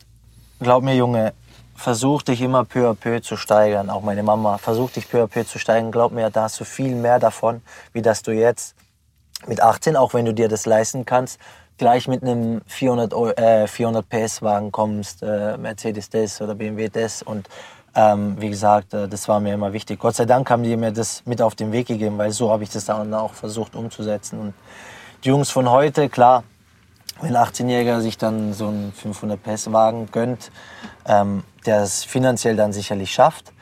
glaub mir Junge, versuch dich immer peu à peu zu steigern. Auch meine Mama, versuch dich peu à peu zu steigern. Glaub mir, da hast du viel mehr davon, wie dass du jetzt mit 18, auch wenn du dir das leisten kannst, gleich mit einem 400, Eu- äh, 400 PS Wagen kommst, äh, Mercedes das oder BMW das und ähm, wie gesagt, äh, das war mir immer wichtig. Gott sei Dank haben die mir das mit auf den Weg gegeben, weil so habe ich das dann auch versucht umzusetzen. Und die Jungs von heute, klar, wenn ein 18-Jähriger sich dann so einen 500 PS Wagen gönnt, ähm, der es finanziell dann sicherlich schafft.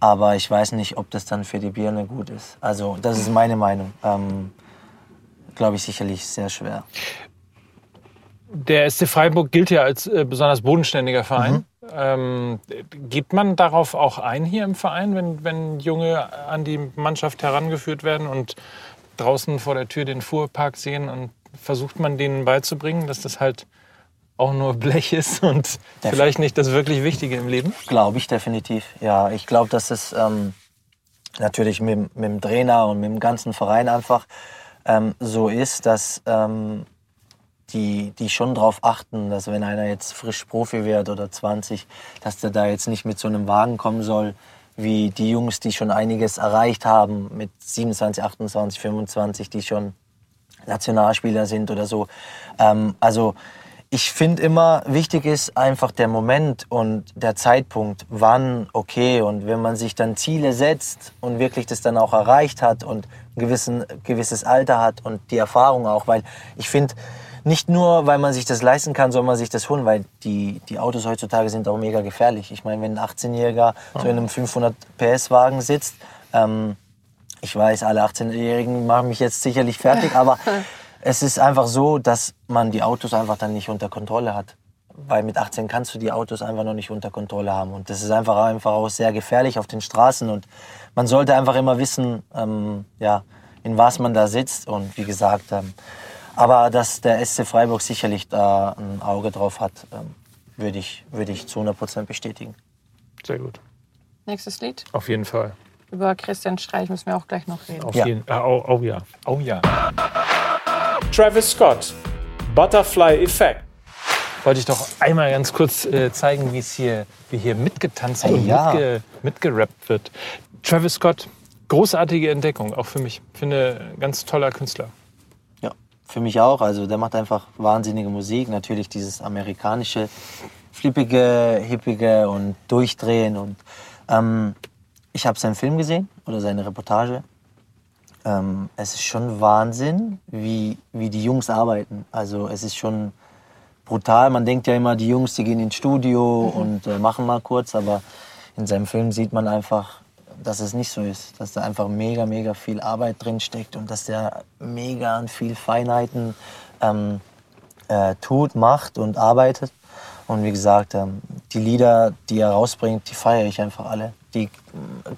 Aber ich weiß nicht, ob das dann für die Birne gut ist. Also das ist meine Meinung. Ähm, Glaube ich sicherlich sehr schwer. Der SC Freiburg gilt ja als äh, besonders bodenständiger Verein. Ähm, geht man darauf auch ein hier im Verein, wenn, wenn Junge an die Mannschaft herangeführt werden und draußen vor der Tür den Fuhrpark sehen und versucht man denen beizubringen, dass das halt auch nur Blech ist und vielleicht nicht das wirklich Wichtige im Leben? Glaube ich definitiv. Ja, ich glaube, dass es ähm, natürlich mit, mit dem Trainer und mit dem ganzen Verein einfach ähm, so ist, dass ähm, die, die schon darauf achten, dass wenn einer jetzt frisch Profi wird oder 20, dass der da jetzt nicht mit so einem Wagen kommen soll, wie die Jungs, die schon einiges erreicht haben, mit 27, 28, 25, die schon Nationalspieler sind oder so. Ähm, also ich finde immer, wichtig ist einfach der Moment und der Zeitpunkt, wann, okay. Und wenn man sich dann Ziele setzt und wirklich das dann auch erreicht hat und ein gewissen, gewisses Alter hat und die Erfahrung auch, weil ich finde, nicht nur, weil man sich das leisten kann, soll man sich das holen, weil die, die Autos heutzutage sind auch mega gefährlich. Ich meine, wenn ein 18-Jähriger so in einem 500 PS-Wagen sitzt, ähm, ich weiß, alle 18-Jährigen machen mich jetzt sicherlich fertig, aber es ist einfach so, dass man die Autos einfach dann nicht unter Kontrolle hat. Weil mit 18 kannst du die Autos einfach noch nicht unter Kontrolle haben. Und das ist einfach, einfach auch sehr gefährlich auf den Straßen. Und man sollte einfach immer wissen, ähm, ja, in was man da sitzt. Und wie gesagt, ähm, aber dass der SC Freiburg sicherlich da ein Auge drauf hat, ähm, würde ich, würde ich zu 100 Prozent bestätigen. Sehr gut. Nächstes Lied. Auf jeden Fall. Über Christian Streich müssen wir auch gleich noch reden. Auf Ja. jeden, ah, oh, oh ja. Oh ja. Travis Scott, Butterfly Effect. Wollte ich doch einmal ganz kurz äh, zeigen, wie es hier, wie hier mitgetanzt und ja. mitge, mitgerappt wird. Travis Scott, großartige Entdeckung, auch für mich. Finde, ganz toller Künstler. Ja, für mich auch. Also der macht einfach wahnsinnige Musik. Natürlich dieses amerikanische, flippige, hippige und durchdrehen. Und ähm, ich habe seinen Film gesehen oder seine Reportage. Ähm, es ist schon Wahnsinn, wie, wie die Jungs arbeiten. Also es ist schon brutal. Man denkt ja immer, die Jungs, die gehen ins Studio und äh, machen mal kurz, aber in seinem Film sieht man einfach, dass es nicht so ist. Dass da einfach mega, mega viel Arbeit drin steckt und dass der mega an viel Feinheiten ähm, äh, tut, macht und arbeitet. Und wie gesagt, ähm, die Lieder, die er rausbringt, die feiere ich einfach alle. Die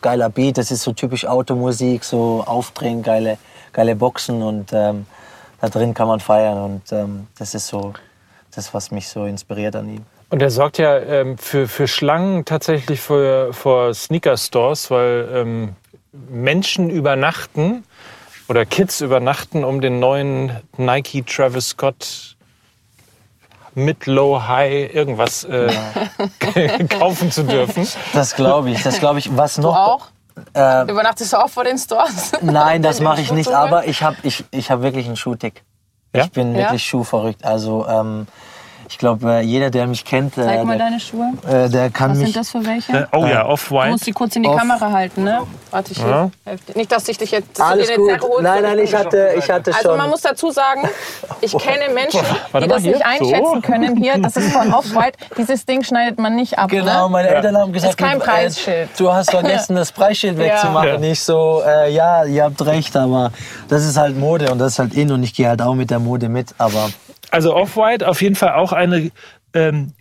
geiler Beat, das ist so typisch Automusik, so aufdrehen, geile, geile Boxen und ähm, da drin kann man feiern und ähm, das ist so das, was mich so inspiriert an ihm. Und er sorgt ja ähm, für, für Schlangen tatsächlich vor, vor Sneaker-Stores, weil ähm, Menschen übernachten oder Kids übernachten, um den neuen Nike Travis Scott mit Low High irgendwas äh, kaufen zu dürfen. Das glaube ich, das glaube ich. Was Du noch? auch? Äh, Übernachtest du auch vor den Stores? nein, das mache ich nicht, aber ich habe ich, ich hab wirklich einen Schuhtick. Ja? Ich bin Ja? wirklich schuhverrückt. Also ähm, ich glaube, äh, jeder, der mich kennt, äh, Zeig mal der, deine Schuhe. äh, der kann Was mich... sind das für welche? Oh ja, Du Off-White. musst die kurz in die Auf- Kamera halten, ne? Warte, ich Ja. Nicht, dass ich dich jetzt du Alles gut. Holst. Nein, nein, ich hatte, ich hatte Also schon... man muss dazu sagen, ich kenne Menschen, Warte die mal, das nicht einschätzen so. können. Hier, das ist von Off-White. Dieses Ding schneidet man nicht ab. Genau, Ne? meine Eltern haben gesagt, Ist kein äh, Preisschild. du hast vergessen, das Preisschild wegzumachen. Ja. Nicht so, äh, ja, ihr habt recht, aber das ist halt Mode und das ist halt in und ich gehe halt auch mit der Mode mit. Aber Also Off-White auf jeden Fall auch eine ähm,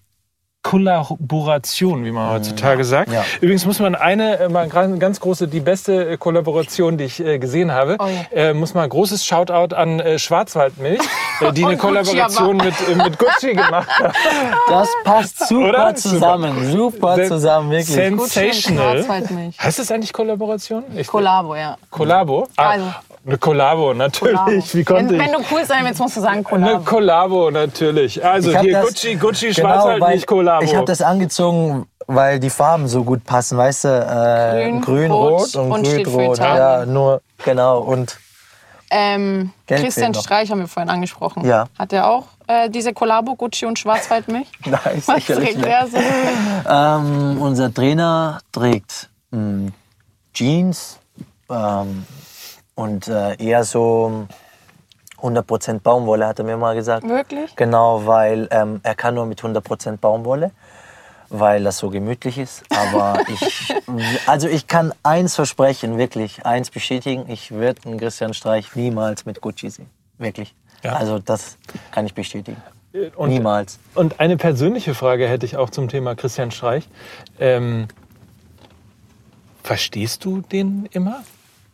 Kollaboration, wie man heutzutage sagt. Ja. Übrigens muss man eine, äh, mal ganz große, die beste äh, Kollaboration, die ich äh, gesehen habe, Oh ja. muss mal ein großes Shoutout an Schwarzwaldmilch, die eine Gucci Kollaboration mit, mit Gucci gemacht hat. das passt super Oder? zusammen. Super Sen- zusammen, wirklich. Sensational. Heißt das eigentlich Kollaboration? Ich, Kollabo, ja. Kollabo? Ah, Also. Eine Kollabo, natürlich. Kollabo. Wie konnte wenn, ich? wenn du cool sein willst, musst du sagen Eine Kollabo. Kollabo, natürlich. Also hier das- Gucci, Gucci, Genau, Schwarzwaldmilch, Kollabo. Ich habe das angezogen, weil die Farben so gut passen, weißt du? Äh, Grün, grün, rot rot und, und grün, steht für rot. Italien. Ja, nur, genau. Und Ähm, Christian. Streich haben wir vorhin angesprochen. Ja. Hat er auch äh, diese Kollabo Gucci und Schwarzwaldmilch? nein, Was sicherlich trägt nicht. er so? Ähm, unser Trainer trägt mh, Jeans ähm, und äh, eher so 100% Baumwolle, hat er mir mal gesagt. Wirklich? Genau, weil ähm, er kann nur mit 100% Baumwolle, weil das so gemütlich ist. Aber ich, also ich kann eins versprechen, wirklich, eins bestätigen, ich werde einen Christian Streich niemals mit Gucci sehen. Wirklich. Ja. Also das kann ich bestätigen. Und, niemals. Und eine persönliche Frage hätte ich auch zum Thema Christian Streich. Ähm, verstehst du den immer?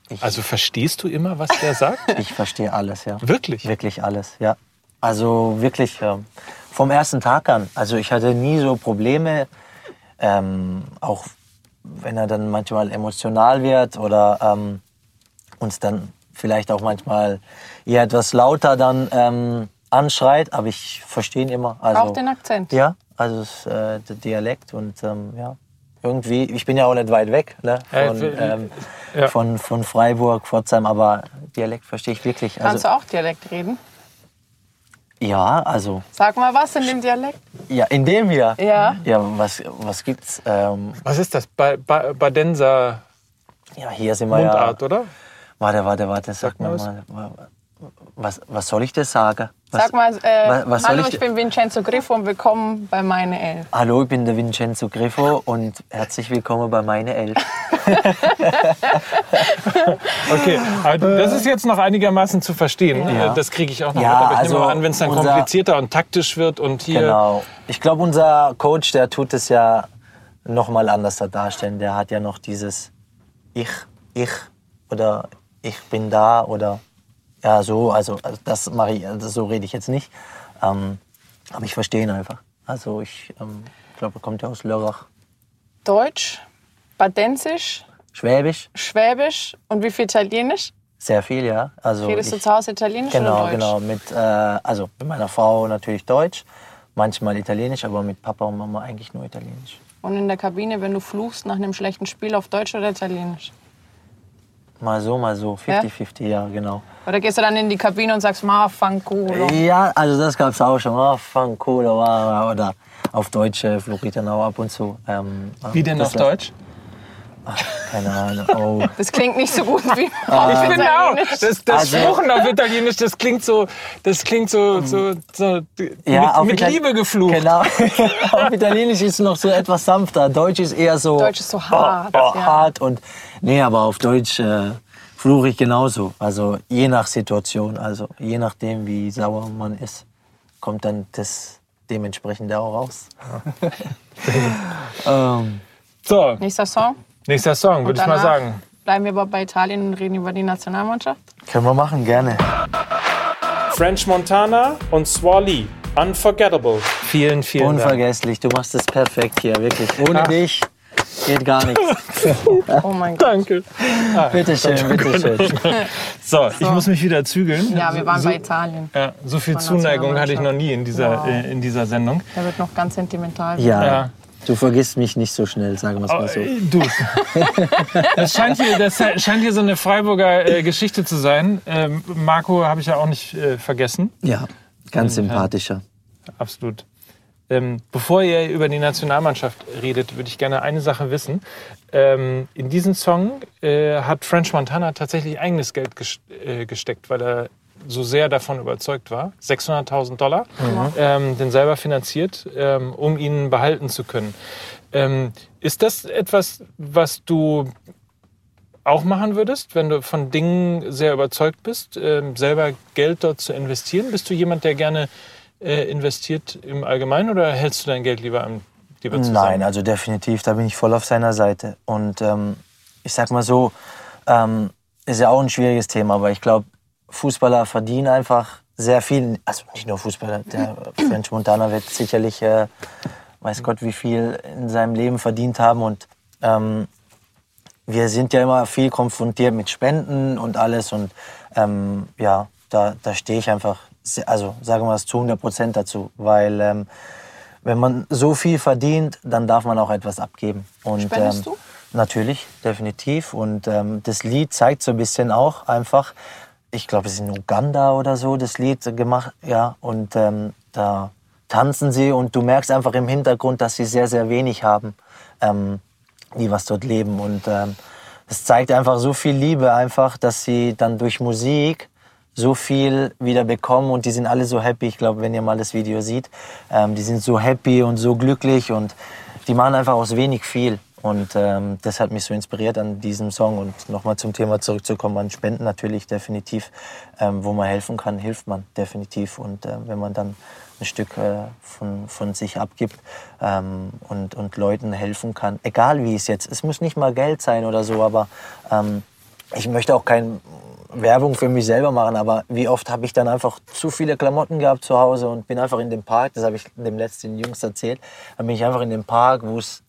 Ich- Also verstehst du immer, was der sagt? Ich verstehe alles, ja. Wirklich? Wirklich alles, ja. Also wirklich ähm, vom ersten Tag an. Also ich hatte nie so Probleme, ähm, auch wenn er dann manchmal emotional wird oder ähm, uns dann vielleicht auch manchmal eher etwas lauter dann ähm, anschreit, aber ich verstehe ihn immer. Also, Auch den Akzent. Ja, also es, äh, der Dialekt und ähm, ja, irgendwie, ich bin ja auch nicht weit weg ne, von, ähm, ja. von, von Freiburg, Pforzheim, aber Dialekt verstehe ich wirklich. Kannst Also, du auch Dialekt reden? ja, also Sag mal was in dem Dialekt. ja, in dem hier. Ja. Ja, was, was gibt's? Ähm, Was ist das? Ba ba Badenser ja, hier sind wir Mundart, ja. oder? Warte, warte, warte, sag mal mir was. mal. Was, was soll ich dir sagen? Was, Sag mal, äh, was- was hallo, ich ich, bin Vincenzo Griffo und willkommen bei Meine Elf. Hallo, ich bin der Vincenzo Griffo und herzlich willkommen bei meine Elf. Okay, aber das ist jetzt noch einigermaßen zu verstehen. Ja. Äh, Das kriege ich auch noch Ja, mit. Aber ich also nehme mal an, wenn es dann unser- komplizierter und taktisch wird und hier. Genau. Ich glaube, unser Coach, der tut es ja noch mal anders da darstellen. Der hat ja noch dieses Ich, ich oder ich bin da oder ja so. Also, also das mache ich, also so rede ich jetzt nicht. Ähm, aber ich verstehe ihn einfach. Also ich ähm, glaube, er kommt ja aus Lörrach. Deutsch, Badensisch, Schwäbisch, Schwäbisch und wie viel Italienisch? sehr viel, ja. Also Redest du ich- zu Hause Italienisch Genau, oder Deutsch? genau. Mit, äh, also mit meiner Frau natürlich Deutsch, manchmal Italienisch, aber mit Papa und Mama eigentlich nur Italienisch. Und in der Kabine, wenn du fluchst nach einem schlechten Spiel auf Deutsch oder Italienisch? Mal so, mal so, 50-50, ja? genau. Oder gehst du dann in die Kabine und sagst, ma, fanculo? Ja, also das gab es auch schon. Oh, fang cool, oder, auf Deutsch äh, fluche ich dann auch ab und zu. Ähm, Wie denn das auf Deutsch? Keine Ahnung. Oh. Das klingt nicht so gut wie Ah. Ich finde auch. Italienisch. Das, das Also- Fluchen auf Italienisch, das klingt so, das klingt so, so, so Ja, auf mit, mit Itali- Liebe geflucht. Genau. auf Italienisch ist es noch so etwas sanfter. Deutsch ist eher so, Deutsch ist so hart, oh, ja. hart und nee, aber auf Deutsch äh, fluche ich genauso. Also je nach Situation, also je nachdem, wie sauer man ist, kommt dann das dementsprechend auch raus. ähm, So, Nächster Song. nächster Song, würde ich mal sagen. Bleiben wir aber bei Italien und reden über die Nationalmannschaft. können wir machen, gerne. French Montana und Swally. Unforgettable. Vielen, vielen Dank. Unvergesslich, du machst es perfekt hier, wirklich. Ohne dich geht gar nichts. Oh mein Gott. Danke. Bitteschön, bitteschön. So, ich muss mich wieder zügeln. Ja, wir waren so, bei Italien. Ja, so viel Zuneigung hatte ich noch nie in dieser, Wow. äh, in dieser Sendung. Der wird noch ganz sentimental. Ja, Ja. du vergisst mich nicht so schnell, sagen wir es mal Aber, so. äh, du, das scheint, hier, das scheint hier so eine Freiburger äh, Geschichte zu sein. Ähm, Marco habe ich ja auch nicht äh, vergessen. Ja, ganz sympathischer. Absolut. Ähm, bevor ihr über die Nationalmannschaft redet, würde ich gerne eine Sache wissen. Ähm, in diesen Song äh, hat French Montana tatsächlich eigenes Geld ges äh, gesteckt, weil er so sehr davon überzeugt war. 600.000 Dollar, ähm, den selber finanziert, ähm, um ihn behalten zu können. Ähm, ist das etwas, was du auch machen würdest, wenn du von Dingen sehr überzeugt bist, ähm, selber Geld dort zu investieren? Bist du jemand, der gerne äh, investiert im Allgemeinen oder hältst du dein Geld lieber, am, lieber zusammen? Nein, also definitiv, da bin ich voll auf seiner Seite. Und ähm, ich sag mal so, ähm, ist ja auch ein schwieriges Thema, aber ich glaube, Fußballer verdienen einfach sehr viel. Also nicht nur Fußballer, der French Montana wird sicherlich, äh, weiß Gott, wie viel in seinem Leben verdient haben. Und ähm, wir sind ja immer viel konfrontiert mit Spenden und alles. Und ähm, ja, da, da stehe ich einfach, also sagen wir es zu 100 Prozent dazu, weil ähm, wenn man so viel verdient, dann darf man auch etwas abgeben. Und, Spendest ähm, du? Natürlich, definitiv. Und ähm, das Lied zeigt so ein bisschen auch einfach, ich glaube, es ist in Uganda oder so, das Lied gemacht, ja. Und ähm, da tanzen sie und du merkst einfach im Hintergrund, dass sie sehr, sehr wenig haben, ähm, die was dort leben. Und ähm, es zeigt einfach so viel Liebe einfach, dass sie dann durch Musik so viel wieder bekommen und die sind alle so happy. Ich glaube, wenn ihr mal das Video seht, ähm, die sind so happy und so glücklich und die machen einfach aus wenig viel. Und ähm, das hat mich so inspiriert an diesem Song. Und nochmal zum Thema zurückzukommen, an Spenden natürlich definitiv. Ähm, wo man helfen kann, hilft man definitiv. Und äh, wenn man dann ein Stück äh, von, von sich abgibt ähm, und, und Leuten helfen kann, egal wie es jetzt, es muss nicht mal Geld sein oder so, aber ähm, ich möchte auch keine Werbung für mich selber machen, aber wie oft habe ich dann einfach zu viele Klamotten gehabt zu Hause und bin einfach in dem Park, das habe ich dem letzten Jungs erzählt, dann bin ich einfach in dem Park, wo es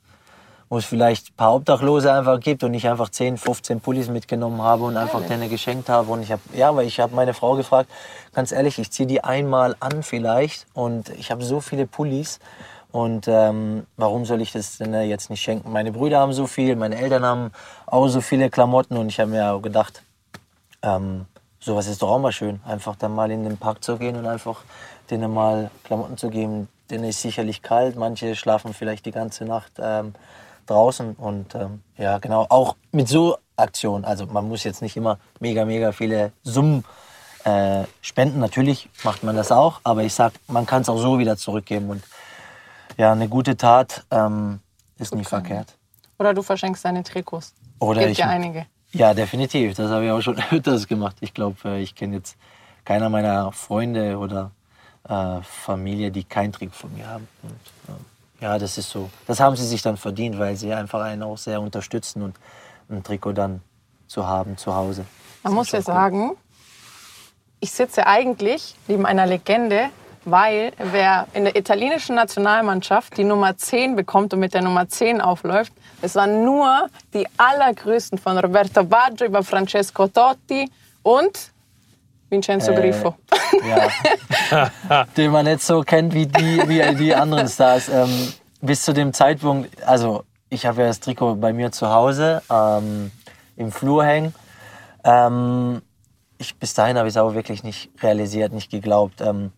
wo es vielleicht ein paar Obdachlose einfach gibt und ich einfach 10, 15 Pullis mitgenommen habe und einfach denen geschenkt habe. Und ich habe, ja, weil ich habe meine Frau gefragt, ganz ehrlich, ich ziehe die einmal an vielleicht und ich habe so viele Pullis und ähm, warum soll ich das denn jetzt nicht schenken? Meine Brüder haben so viel, meine Eltern haben auch so viele Klamotten und ich habe mir auch gedacht, ähm, sowas ist doch auch mal schön, einfach dann mal in den Park zu gehen und einfach denen mal Klamotten zu geben. Denen ist sicherlich kalt, manche schlafen vielleicht die ganze Nacht ähm, draußen und ähm, ja, genau, auch mit so Aktionen. Also man muss jetzt nicht immer mega, mega viele Summen äh, spenden. Natürlich macht man das auch, aber ich sag, man kann es auch so wieder zurückgeben und ja, eine gute Tat ähm, ist nie verkehrt. Oder du verschenkst deine Trikots. Oder Gibt ich, ja einige. ja, definitiv. Das habe ich auch schon öfters gemacht. Ich glaube, ich kenne jetzt keiner meiner Freunde oder äh, Familie, die kein Trikot von mir haben. Und, ähm, ja, das ist so. Das haben sie sich dann verdient, weil sie einfach einen auch sehr unterstützen und ein Trikot dann zu haben zu Hause. Man muss ja sagen, ich sitze eigentlich neben einer Legende, weil wer in der italienischen Nationalmannschaft die Nummer 10 bekommt und mit der Nummer 10 aufläuft, es waren nur die allergrößten von Roberto Baggio über Francesco Totti und Vincenzo Äh, Grifo. Ja. Den man nicht so kennt wie die, wie die anderen Stars. Ähm, bis zu dem Zeitpunkt, also ich habe ja das Trikot bei mir zu Hause ähm, im Flur hängen. Ähm, ich, bis dahin habe ich es aber wirklich nicht realisiert, nicht geglaubt. Ähm,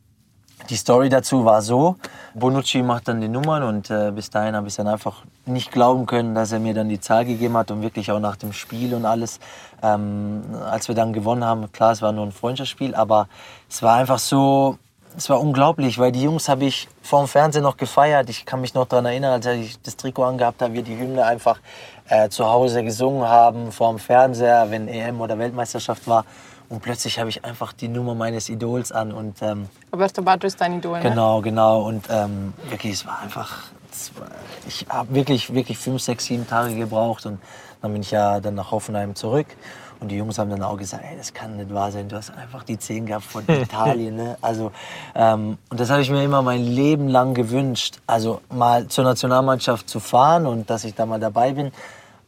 die Story dazu war so, Bonucci macht dann die Nummern und äh, bis dahin habe ich dann einfach nicht glauben können, dass er mir dann die Zahl gegeben hat und wirklich auch nach dem Spiel und alles. Ähm, als wir dann gewonnen haben, klar, es war nur ein Freundschaftsspiel, aber es war einfach so, es war unglaublich, weil die Jungs habe ich vor dem Fernsehen noch gefeiert. Ich kann mich noch daran erinnern, als ich das Trikot angehabt habe, wir die Hymne einfach äh, zu Hause gesungen haben, vor dem Fernseher, wenn EM oder Weltmeisterschaft war. Und plötzlich habe ich einfach die Nummer meines Idols an und ähm, Roberto Baggio ist dein Idol, ne? Genau, genau. Und ähm, wirklich, es war einfach. Es war, ich habe wirklich, wirklich fünf, sechs, sieben Tage gebraucht und dann bin ich ja dann nach Hoffenheim zurück. und die Jungs haben dann auch gesagt, ey, das kann nicht wahr sein, du hast einfach die Zehen gehabt von Italien. Ne? Also, ähm, und das habe ich mir immer mein Leben lang gewünscht. Also mal zur Nationalmannschaft zu fahren und dass ich da mal dabei bin.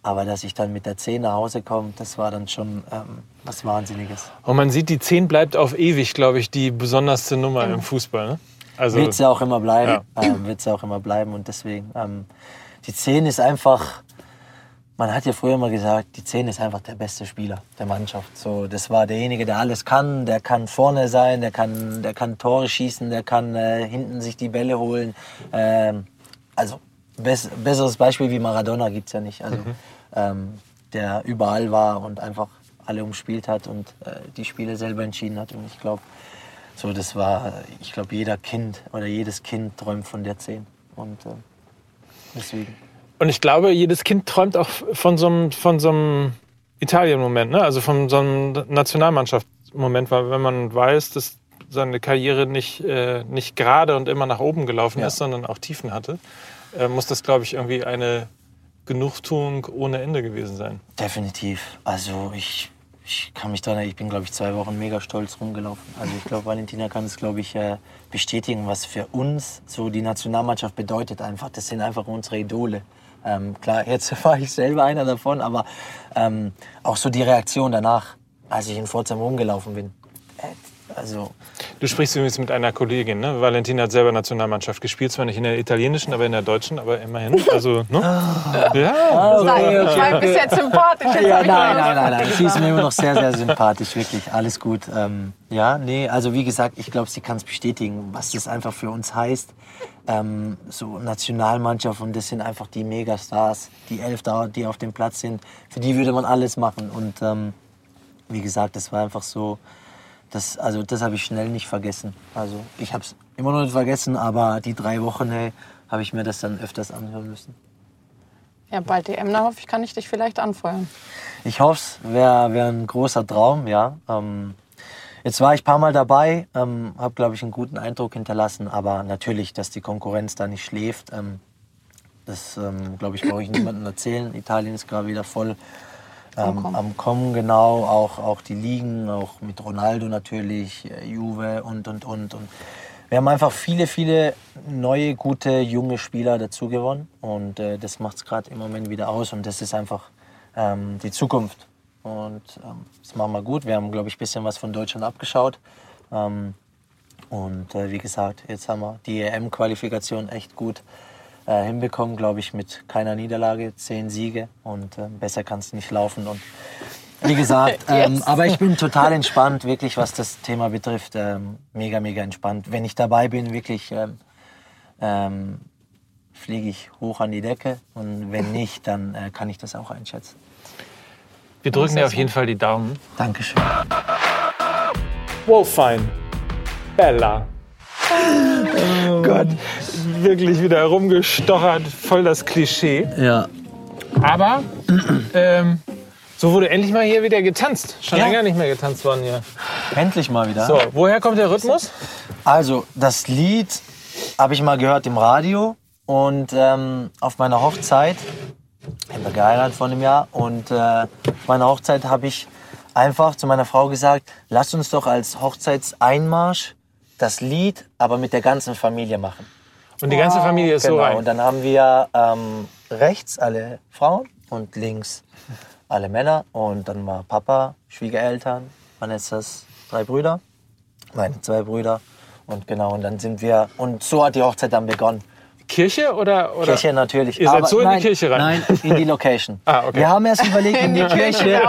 Aber dass ich dann mit der 10 nach Hause komme, das war dann schon ähm, was Wahnsinniges. Und man sieht, die 10 bleibt auf ewig, glaube ich, die besonderste Nummer im Fußball. Ne? Also, Wird sie auch immer bleiben. Ähm, wird sie auch immer bleiben. Und deswegen, ähm, die 10 ist einfach, man hat ja früher immer gesagt, die 10 ist einfach der beste Spieler der Mannschaft. So, das war derjenige, der alles kann. Der kann vorne sein, der kann, der kann Tore schießen, der kann äh, hinten sich die Bälle holen. Ähm, also bess besseres Beispiel wie Maradona gibt es ja nicht. Also, ähm, der überall war und einfach alle umspielt hat und äh, die Spiele selber entschieden hat. Und ich glaube, so das war, ich glaube, jeder Kind oder jedes Kind träumt von der 10. Und äh, deswegen. Und ich glaube, jedes Kind träumt auch von so einem, von so einem Italien-Moment, ne? also von so einem Nationalmannschaftsmoment, weil wenn man weiß, dass seine Karriere nicht, äh, nicht gerade und immer nach oben gelaufen Ja. ist, sondern auch Tiefen hatte, äh, muss das, glaube ich, irgendwie eine Genugtuung ohne Ende gewesen sein. Definitiv. Also ich, ich kann mich daran ich bin, glaube ich, zwei Wochen mega stolz rumgelaufen. Also ich glaube, Valentina kann es, glaube ich, äh, bestätigen, was für uns so die Nationalmannschaft bedeutet einfach. Das sind einfach unsere Idole. Ähm, klar, jetzt war ich selber einer davon, aber ähm, auch so die Reaktion danach, als ich in Pforzheim rumgelaufen bin. Also Du sprichst übrigens mit einer Kollegin, ne? Valentina hat selber Nationalmannschaft gespielt, zwar nicht in der italienischen, aber in der deutschen, aber immerhin. Also, ne? Ja, Sei, ich war bis jetzt sympathisch. Ja, nein, nein, nein, nein. Sie ist mir immer noch sehr, sehr sympathisch, wirklich. Alles gut. Ähm, ja, nee, also wie gesagt, ich glaube, sie kann es bestätigen, was das einfach für uns heißt. Ähm, so Nationalmannschaft und das sind einfach die Megastars, die elf da, die auf dem Platz sind. Für die würde man alles machen. Und ähm, wie gesagt, das war einfach so, das, also das habe ich schnell nicht vergessen. Also ich habe es immer noch nicht vergessen, aber die drei Wochen, hey, habe ich mir das dann öfters anhören müssen. Ja, bald DM, da hoffe ich, kann ich dich vielleicht anfeuern. Ich hoffe es, wäre wär ein großer Traum, ja. Ähm, jetzt war ich ein paar Mal dabei, ähm, habe, glaube ich, einen guten Eindruck hinterlassen, aber natürlich, dass die Konkurrenz da nicht schläft, ähm, das, ähm, glaube ich, brauche ich niemandem erzählen. Italien ist gerade wieder voll ähm, Kommen. am Kommen, genau. Auch, auch die Ligen, auch mit Ronaldo natürlich, äh, Juve und, und, und. und wir haben einfach viele, viele neue, gute, junge Spieler dazu gewonnen. Und äh, das macht es gerade im Moment wieder aus. Und das ist einfach ähm, die Zukunft. Und ähm, das machen wir gut. Wir haben, glaube ich, ein bisschen was von Deutschland abgeschaut. Ähm, und äh, wie gesagt, jetzt haben wir die EM-Qualifikation echt gut äh, hinbekommen, glaube ich, mit keiner Niederlage, zehn Siege. Und äh, besser kann es nicht laufen. Und wie gesagt, ähm, aber ich bin total entspannt, wirklich, was das Thema betrifft. Ähm, mega, mega entspannt. Wenn ich dabei bin, wirklich ähm, ähm, fliege ich hoch an die Decke. Und wenn nicht, dann äh, kann ich das auch einschätzen. wir drücken dir auf jeden Fall die Daumen. Dankeschön. Wow, fein. Bella. Gott, wirklich wieder herumgestochert, voll das Klischee. Ja. Aber ähm, so wurde endlich mal hier wieder getanzt. Schon Ja. länger nicht mehr getanzt worden hier. Endlich mal wieder. So, woher kommt der Rhythmus? Also, das Lied habe ich mal gehört im Radio und ähm, auf meiner Hochzeit, ich habe geheiratet vor einem Jahr, und äh, auf meiner Hochzeit habe ich einfach zu meiner Frau gesagt, lass uns doch als Hochzeitseinmarsch das Lied aber mit der ganzen Familie machen. Und die ganze Familie ist so Genau, rein. und dann haben wir ähm, rechts alle Frauen und links alle Männer. Und dann war Papa, Schwiegereltern, Vanessas drei Brüder, meine zwei Brüder. Und genau, und dann sind wir, und so hat die Hochzeit dann begonnen. Kirche oder? oder? Kirche natürlich. Ihr seid aber so in die nein, Kirche rein? Nein, in die Location. Ah, okay. Wir haben erst überlegt, in die Kirche.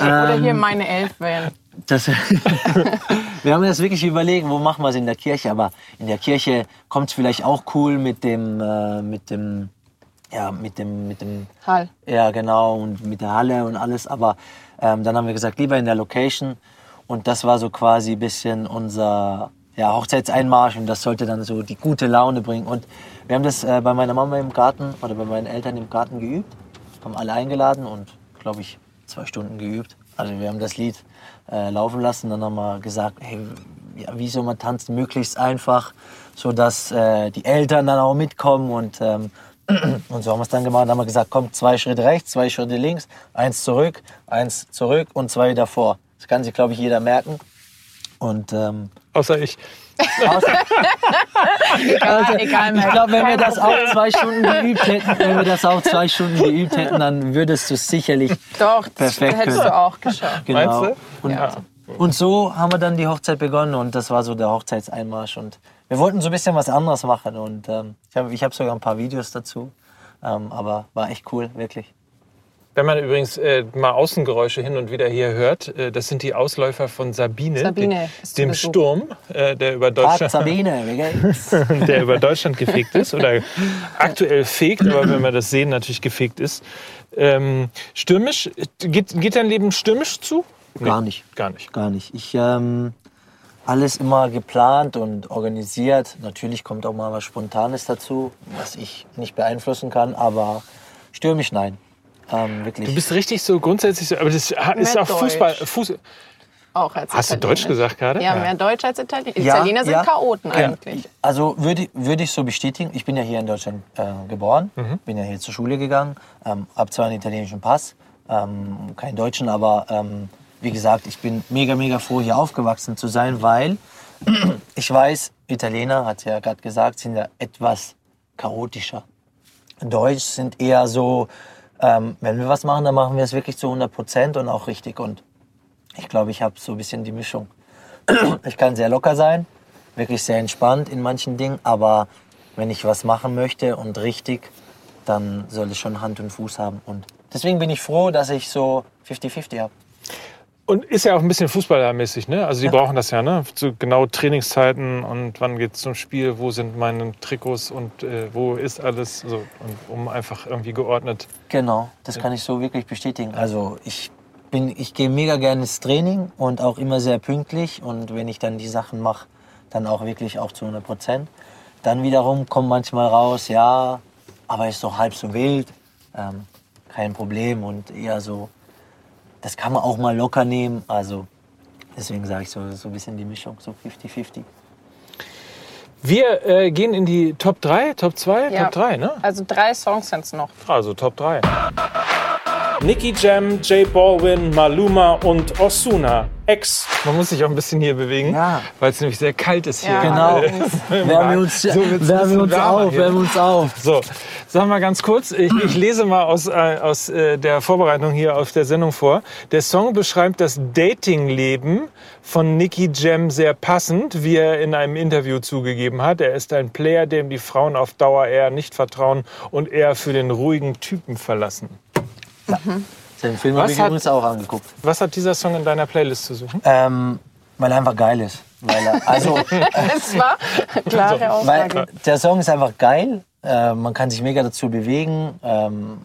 Oder hier meine Elfen. Das, wir haben jetzt wirklich überlegt, wo machen wir es in der Kirche. Aber in der Kirche kommt es vielleicht auch cool mit dem, äh, mit dem, ja, mit dem, mit dem, Hall. ja genau und mit der Halle und alles. Aber ähm, dann haben wir gesagt, lieber in der Location. Und das war so quasi ein bisschen unser ja, Hochzeitseinmarsch und das sollte dann so die gute Laune bringen. Und wir haben das äh, bei meiner Mama im Garten oder bei meinen Eltern im Garten geübt, haben alle eingeladen und glaube ich zwei Stunden geübt. Also wir haben das Lied äh, laufen lassen, dann haben wir gesagt, hey, ja, wie soll man tanzen, möglichst einfach, so dass äh, die Eltern dann auch mitkommen und ähm, Und so haben wir es dann gemacht. Dann haben wir gesagt, komm, zwei Schritte rechts, zwei Schritte links, eins zurück, eins zurück und zwei davor. Das kann sich, glaube ich, jeder merken. Und ähm, Außer ich. Außer, Egal, egal ich glaube, wenn wir das auch zwei Stunden geübt hätten, wenn wir das auch zwei Stunden geübt hätten, dann würdest du es sicherlich Doch, das Perfekt hättest können. du auch geschafft. genau. Meinst Und, Ja. und so haben wir dann die Hochzeit begonnen und das war so der Hochzeitseinmarsch und wir wollten so ein bisschen was anderes machen und ähm, ich habe ich hab sogar ein paar Videos dazu, ähm, aber war echt cool, wirklich. Wenn man übrigens äh, mal Außengeräusche hin und wieder hier hört, äh, das sind die Ausläufer von Sabine, Sabine zu dem Besuch. Sturm, äh, der über Deutschland, Sabine, der über Deutschland gefegt ist oder aktuell fegt, aber wenn wir das sehen, natürlich gefegt ist. Ähm, stürmisch, geht, geht dein Leben stürmisch zu? Gar nicht. Gar nicht. Gar nicht. Ich ähm, alles immer geplant und organisiert. Natürlich kommt auch mal was Spontanes dazu, was ich nicht beeinflussen kann, aber stürmisch nein. Ähm, wirklich. Du bist richtig so grundsätzlich, so, aber das ist auch Deutsch. Fußball. Fuß, Auch als hast du. Deutsch gesagt gerade? Ja, mehr Deutsch als Italiener. Ja, Italiener sind ja. Chaoten Ja. eigentlich. Also würde, würde ich so bestätigen. Ich bin ja hier in Deutschland äh, geboren, Mhm. bin ja hier zur Schule gegangen, ähm, habe zwar einen italienischen Pass, ähm, keinen deutschen, aber ähm, wie gesagt, ich bin mega, mega froh, hier aufgewachsen zu sein, weil ich weiß, Italiener, hat ja gerade gesagt, sind ja etwas chaotischer. Deutsch sind eher so, ähm, wenn wir was machen, dann machen wir es wirklich zu 100 Prozent und auch richtig. Und ich glaube, ich habe so ein bisschen die Mischung. Ich kann sehr locker sein, wirklich sehr entspannt in manchen Dingen, aber wenn ich was machen möchte und richtig, dann soll es schon Hand und Fuß haben. Und deswegen bin ich froh, dass ich so 50-50 habe. Und ist ja auch ein bisschen fußballermäßig, ne? Also die brauchen das ja, ne? So genau Trainingszeiten und wann geht's zum Spiel, wo sind meine Trikots und äh, wo ist alles, so, und, um einfach irgendwie geordnet. Genau, das kann ich so wirklich bestätigen. Also ich bin, ich gehe mega gerne ins Training und auch immer sehr pünktlich. Und wenn ich dann die Sachen mache, dann auch wirklich auch zu 100 Prozent. Dann wiederum kommt manchmal raus, ja, aber ist doch halb so wild, ähm, kein Problem und eher so, das kann man auch mal locker nehmen. Also deswegen sage ich so, so ein bisschen die Mischung, so 50-50. Wir äh, gehen in die Top 3, Top 2, Ja. Top 3, ne? Also drei Songs sind es noch. Also Top 3. Nicky Jam, J Balvin, Maluma und Osuna. Ex. Man muss sich auch ein bisschen hier bewegen, Ja. weil es nämlich sehr kalt ist hier. Ja. Genau. Wärmen wir uns, So wärmen wir uns auf, wärmen wir uns auf. So, sag mal ganz kurz, ich, ich lese mal aus, äh, aus äh, der Vorbereitung hier auf der Sendung vor. Der Song beschreibt das Datingleben von Nicky Jam sehr passend, wie er in einem Interview zugegeben hat. Er ist ein Player, dem die Frauen auf Dauer eher nicht vertrauen und eher für den ruhigen Typen verlassen. Den Film Was habe ich hat- übrigens auch angeguckt. Was hat dieser Song in deiner Playlist zu suchen? Ähm, weil er einfach geil ist. Weil er, also, Das war klare weil Aussage. der Song ist einfach geil. Äh, man kann sich mega dazu bewegen. Ähm,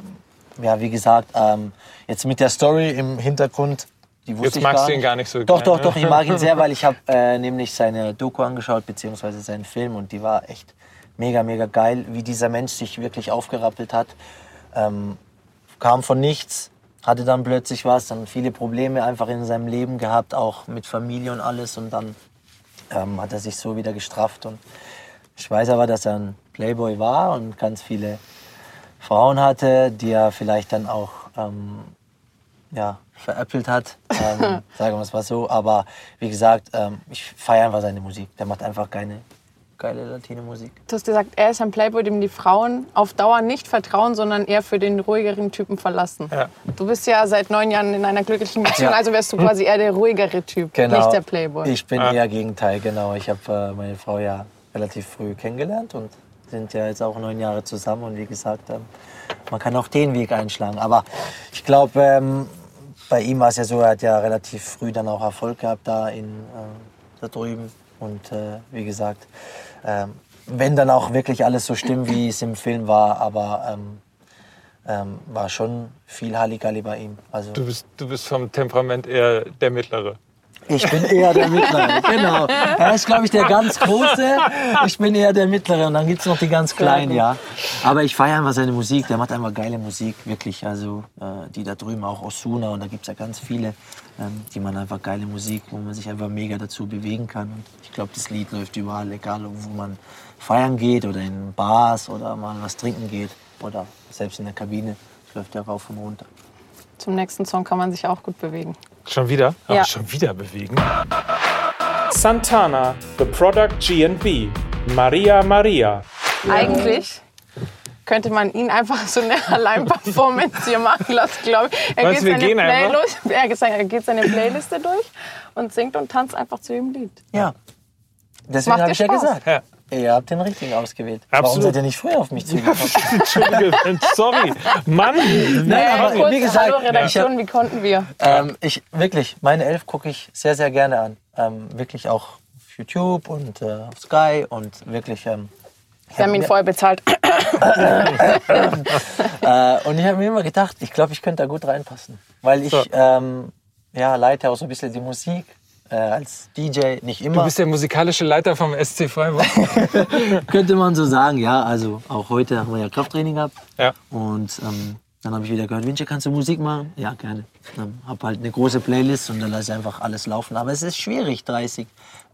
ja, wie gesagt, ähm, jetzt mit der Story im Hintergrund, die wusste Jetzt ich magst gar du ihn gar nicht so Doch, doch, ne? doch, ich mag ihn sehr, weil ich habe äh, nämlich seine Doku angeschaut, beziehungsweise seinen Film und die war echt mega, mega geil, wie dieser Mensch sich wirklich aufgerappelt hat. Ähm, kam von nichts, hatte dann plötzlich was, dann viele Probleme einfach in seinem Leben gehabt, auch mit Familie und alles und dann ähm, hat er sich so wieder gestrafft und ich weiß aber, dass er ein Playboy war und ganz viele Frauen hatte, die er vielleicht dann auch ähm, ja, veräppelt hat, ähm, sagen wir es mal so. Aber wie gesagt, ähm, ich feiere einfach seine Musik. Der macht einfach geile, geile Latino-Musik. Du hast gesagt, er ist ein Playboy, dem die Frauen auf Dauer nicht vertrauen, sondern eher für den ruhigeren Typen verlassen. Ja. Du bist ja seit neun Jahren in einer glücklichen Beziehung, Ja. also wärst du quasi eher der ruhigere Typ, nicht der Playboy. Ich bin Ah. eher Gegenteil, genau. Ich habe äh, meine Frau ja relativ früh kennengelernt und sind ja jetzt auch neun Jahre zusammen. Und wie gesagt, ähm, man kann auch den Weg einschlagen. Aber ich glaube, ähm, bei ihm war es ja so, er hat ja relativ früh dann auch Erfolg gehabt da, in, äh, da drüben. Und äh, wie gesagt, ähm, wenn dann auch wirklich alles so stimmt, wie es im Film war, aber ähm, ähm, war schon viel Halligalli bei ihm. Also, Du bist, du bist vom Temperament eher der Mittlere. ich bin eher der Mittlere, genau. Er ist, glaube ich, der ganz Große. Ich bin eher der Mittlere und dann gibt es noch die ganz Kleinen, ja. Aber ich feiere einfach seine Musik. Der macht einfach geile Musik, wirklich. Also äh, die da drüben, auch Osuna und da gibt es ja ganz viele, die man einfach geile Musik, wo man sich einfach mega dazu bewegen kann. Und ich glaube, das Lied läuft überall, egal wo man feiern geht oder in Bars oder mal was trinken geht oder selbst in der Kabine. Das läuft ja rauf und runter. Zum nächsten Song kann man sich auch gut bewegen. Schon wieder? Ja. Schon wieder bewegen. Santana, The Product GNB, Maria Maria. Eigentlich könnte man ihn einfach so eine Alleinperformance hier machen lassen, glaube ich. Er du, wir seine? Playlist, er geht seine- er geht seine Playliste durch und singt und tanzt einfach zu jedem Lied. Ja. Deswegen habe ich ja gesagt. Ja. Ihr habt den richtigen ausgewählt. Warum Absolut. seid ihr nicht früher auf mich zugekommen? Entschuldige, sorry. Mann! Nein, aber kurz, wie gesagt, hallo Redaktion, ich wie konnten wir? Ähm, ich wirklich, meine Elf gucke ich sehr, sehr gerne an. Ähm, wirklich auch auf YouTube und äh, auf Sky und wirklich. Ähm, Sie haben ihn vorher bezahlt. äh, und ich habe mir immer gedacht, ich glaube, ich könnte da gut reinpassen. Weil ich So. ähm, ja, leite auch so ein bisschen die Musik äh, als DJ, nicht Du immer. bist der musikalische Leiter vom SC Freiburg. Könnte man so sagen, ja. Also auch heute haben wir ja Krafttraining gehabt. Ja. Und ähm, dann habe ich wieder gehört, Vince, kannst du Musik machen? Ja, gerne. Dann habe halt eine große Playlist und dann lasse ich einfach alles laufen. Aber es ist schwierig, 30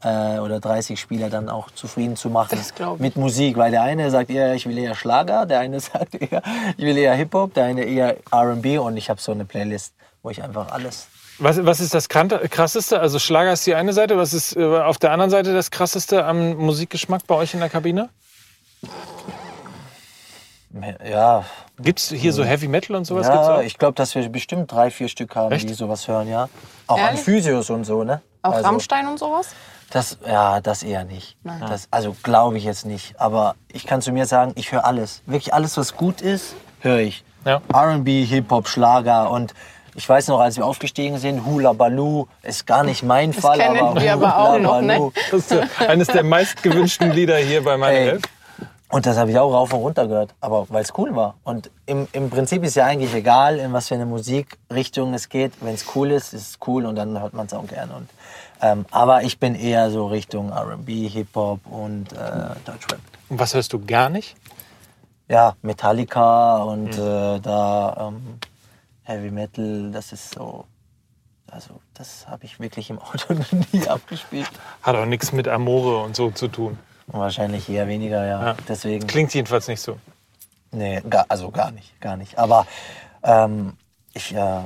äh, oder 30 Spieler dann auch zufrieden zu machen mit Musik. Weil der eine sagt eher, ich will eher Schlager, der eine sagt eher, ich will eher Hip-Hop, der eine eher R&B und ich habe so eine Playlist, wo ich einfach alles... Was, was ist das krasseste? Also Schlager ist die eine Seite. Was ist äh, auf der anderen Seite das krasseste am Musikgeschmack bei euch in der Kabine? Ja, Gibt es hier so Heavy Metal und sowas? Gibt's ja auch? ich glaube, dass wir bestimmt drei, vier Stück haben, Echt? die sowas hören, ja. Auch an Ehrlich? Physios und so, ne? Auch Also- Rammstein und sowas? Das, ja, das eher nicht. Nein. Das, also glaube ich jetzt nicht. Aber ich kann zu mir sagen, ich höre alles. Wirklich alles, was gut ist, höre ich. Ja. R&B, Hip-Hop, Schlager und ich weiß noch, als wir aufgestiegen sind, Hula Baloo ist gar nicht mein Fall. kennen aber wir aber Hula auch noch, ne? Baloo. Das ist ja eines der meistgewünschten Lieder hier bei meiner. Elf. Und das habe ich auch rauf und runter gehört, aber weil es cool war. Und im, im Prinzip ist ja eigentlich egal, in was für eine Musikrichtung es geht. Wenn es cool ist, ist es cool und dann hört man es auch gerne. Und, ähm, aber ich bin eher so Richtung R&B, Hip-Hop und äh, Deutschrap. Und was hörst du gar nicht? ja, Metallica und Mhm. äh, da ähm, Heavy Metal, das ist so. Also, das habe ich wirklich im Auto nie abgespielt. Hat auch nichts mit Amore und so zu tun. Wahrscheinlich eher weniger, ja. Ja. Deswegen. Klingt jedenfalls nicht so. Nee, gar, also gar nicht, gar nicht. Aber ähm, ich, äh,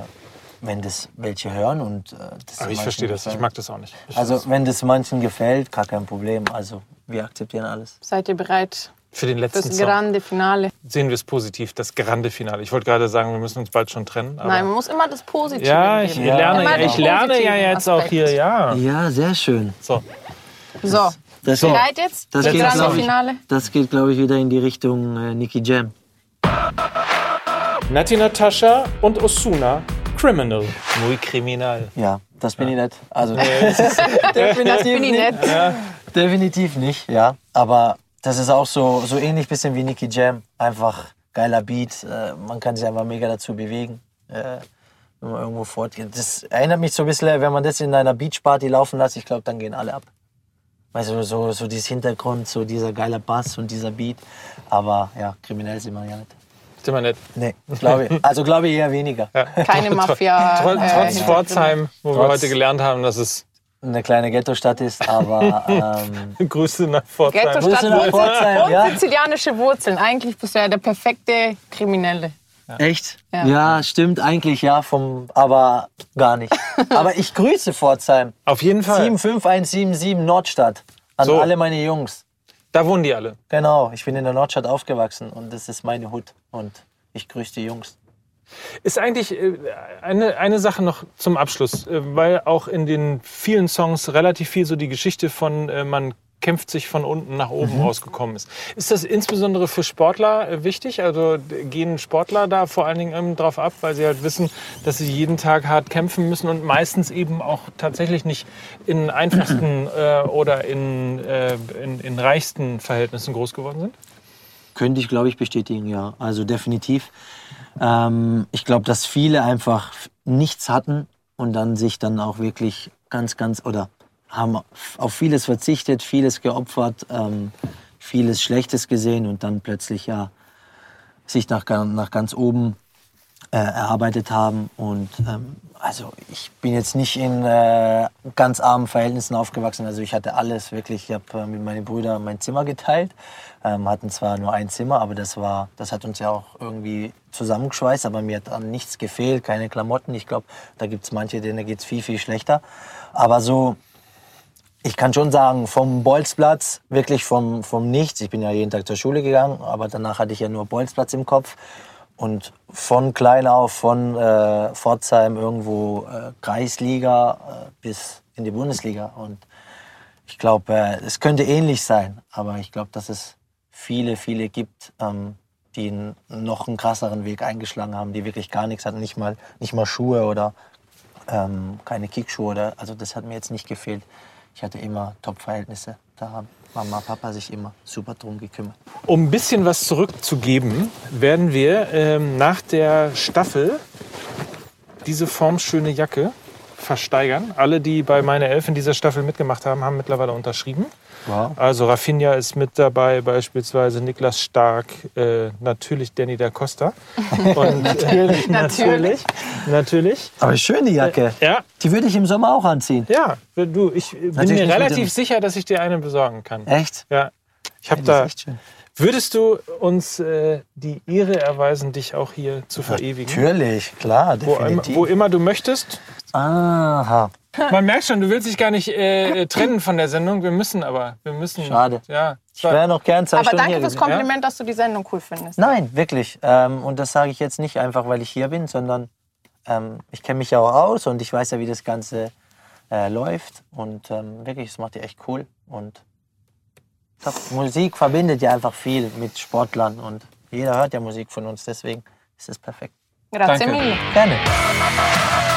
wenn das welche hören und äh, das Aber ich verstehe das. Ich mag das auch nicht. Ich Also, wenn das manchen gefällt, gar kein Problem. Also, wir akzeptieren alles. Seid ihr bereit für den letzten Song grande Finale? sehen wir es positiv, das grande Finale. Ich wollte gerade sagen, wir müssen uns bald schon trennen. Aber Nein, man muss immer das Positive ja, ich geben. lerne, den ich lerne ja jetzt auch Aspekt. hier, ja. Ja, sehr schön. So, So, Das, bereit jetzt? das Das geht, grande glaub ich, Finale? das geht, glaube ich, wieder in die Richtung äh, Nicky Jam. Nati Natascha und Osuna, Criminal. muy kriminal. Ja, das bin ich nicht. Also, definitiv, Bin ich nicht. nett. definitiv nicht, ja. Aber das ist auch so, so ähnlich bisschen wie Nicky Jam. Einfach geiler Beat. Äh, man kann sich einfach mega dazu bewegen, äh, wenn man irgendwo fortgeht. Das erinnert mich so ein bisschen, wenn man das in einer Beachparty laufen lässt, ich glaube, dann gehen alle ab. Weißt du, so, so dieses Hintergrund, so dieser geile Bass und dieser Beat. Aber ja, kriminell sind wir ja nicht. Sind wir nett. Nee, glaube ich. Also glaube ich eher weniger. Keine Mafia. Trotz, äh, trotz Pforzheim, wo wir Trotz- heute gelernt haben, dass es Eine kleine Ghetto-Stadt ist, aber ähm, Grüße nach Pforzheim. Ghetto-Stadt Grüße nach Wurzeln Pforzheim, und ja. sizilianische Wurzeln. Eigentlich bist du ja der perfekte Kriminelle. Echt? Ja. Ja. stimmt eigentlich, ja, vom, aber gar nicht. aber ich grüße Pforzheim. Auf jeden Fall. 75177 Nordstadt. An So. alle meine Jungs. Da wohnen die alle. Genau, ich bin in der Nordstadt aufgewachsen und das ist meine Hut. Und ich grüße die Jungs. Ist eigentlich äh, eine, eine Sache noch zum Abschluss, äh, weil auch in den vielen Songs relativ viel so die Geschichte von äh, man kämpft sich von unten nach oben rausgekommen ist. Ist das insbesondere für Sportler äh, wichtig? Also gehen Sportler da vor allen Dingen ähm, drauf ab, weil sie halt wissen, dass sie jeden Tag hart kämpfen müssen und meistens eben auch tatsächlich nicht in einfachsten äh, oder in, äh, in, in reichsten Verhältnissen groß geworden sind? Könnte ich, glaube ich, bestätigen, ja. Also definitiv. Ähm, ich glaube, dass viele einfach nichts hatten und dann sich dann auch wirklich ganz, ganz oder haben auf vieles verzichtet, vieles geopfert, ähm, vieles Schlechtes gesehen und dann plötzlich ja sich nach, nach ganz oben äh, erarbeitet haben. Und ähm, also ich bin jetzt nicht in äh, ganz armen Verhältnissen aufgewachsen. Also ich hatte alles wirklich. Ich habe äh, mit meinen Brüdern mein Zimmer geteilt. Ähm, hatten zwar nur ein Zimmer, aber das war, das hat uns ja auch irgendwie zusammengeschweißt. Aber mir hat an nichts gefehlt, keine Klamotten. Ich glaube, da gibt es manche, denen geht es viel, viel schlechter. Aber so, ich kann schon sagen, vom Bolzplatz, wirklich vom, vom Nichts. Ich bin ja jeden Tag zur Schule gegangen, aber danach hatte ich ja nur Bolzplatz im Kopf. Und von klein auf, von äh, Pforzheim irgendwo äh, Kreisliga äh, bis in die Bundesliga. Und ich glaube, äh, es könnte ähnlich sein, aber ich glaube, dass es viele, viele gibt, ähm, die einen, noch einen krasseren Weg eingeschlagen haben, die wirklich gar nichts hatten, nicht mal, nicht mal Schuhe oder ähm, keine Kickschuhe. Oder, also das hat mir jetzt nicht gefehlt. Ich hatte immer Top-Verhältnisse. Da haben Mama, Papa sich immer super drum gekümmert. Um ein bisschen was zurückzugeben, werden wir ähm, nach der Staffel diese formschöne Jacke versteigern. Alle, die bei meine Elf in dieser Staffel mitgemacht haben, haben mittlerweile unterschrieben. Wow. Also Rafinha ist mit dabei, beispielsweise Niklas Stark, äh, natürlich Danny da Costa. Und, natürlich, Natürlich. natürlich. Aber schöne Jacke. Ja, Die würde ich im Sommer auch anziehen. ja, du, ich bin Natürlich mir relativ sicher, dass ich dir eine besorgen kann. Echt? Ja, ich habe Die ist da. Würdest du uns äh, die Ehre erweisen, dich auch hier zu verewigen? Natürlich, klar, Wo, immer- definitiv. wo immer du möchtest. Aha. Man merkt schon, du willst dich gar nicht äh, trennen von der Sendung. Wir müssen aber. Wir müssen. Schade. Ja. Ich wäre noch gern zwei Aber Stunden danke fürs. Kompliment, dass du die Sendung cool findest. Nein, wirklich. Ähm, und das sage ich jetzt nicht einfach, weil ich hier bin, sondern ähm, ich kenne mich ja auch aus und ich weiß ja, wie das Ganze äh, läuft. Und ähm, wirklich, es macht ihr echt cool. Und. Musik verbindet ja einfach viel mit Sportlern und jeder hört ja Musik von uns, deswegen ist es perfekt. Grazie Danke. mille. Gerne.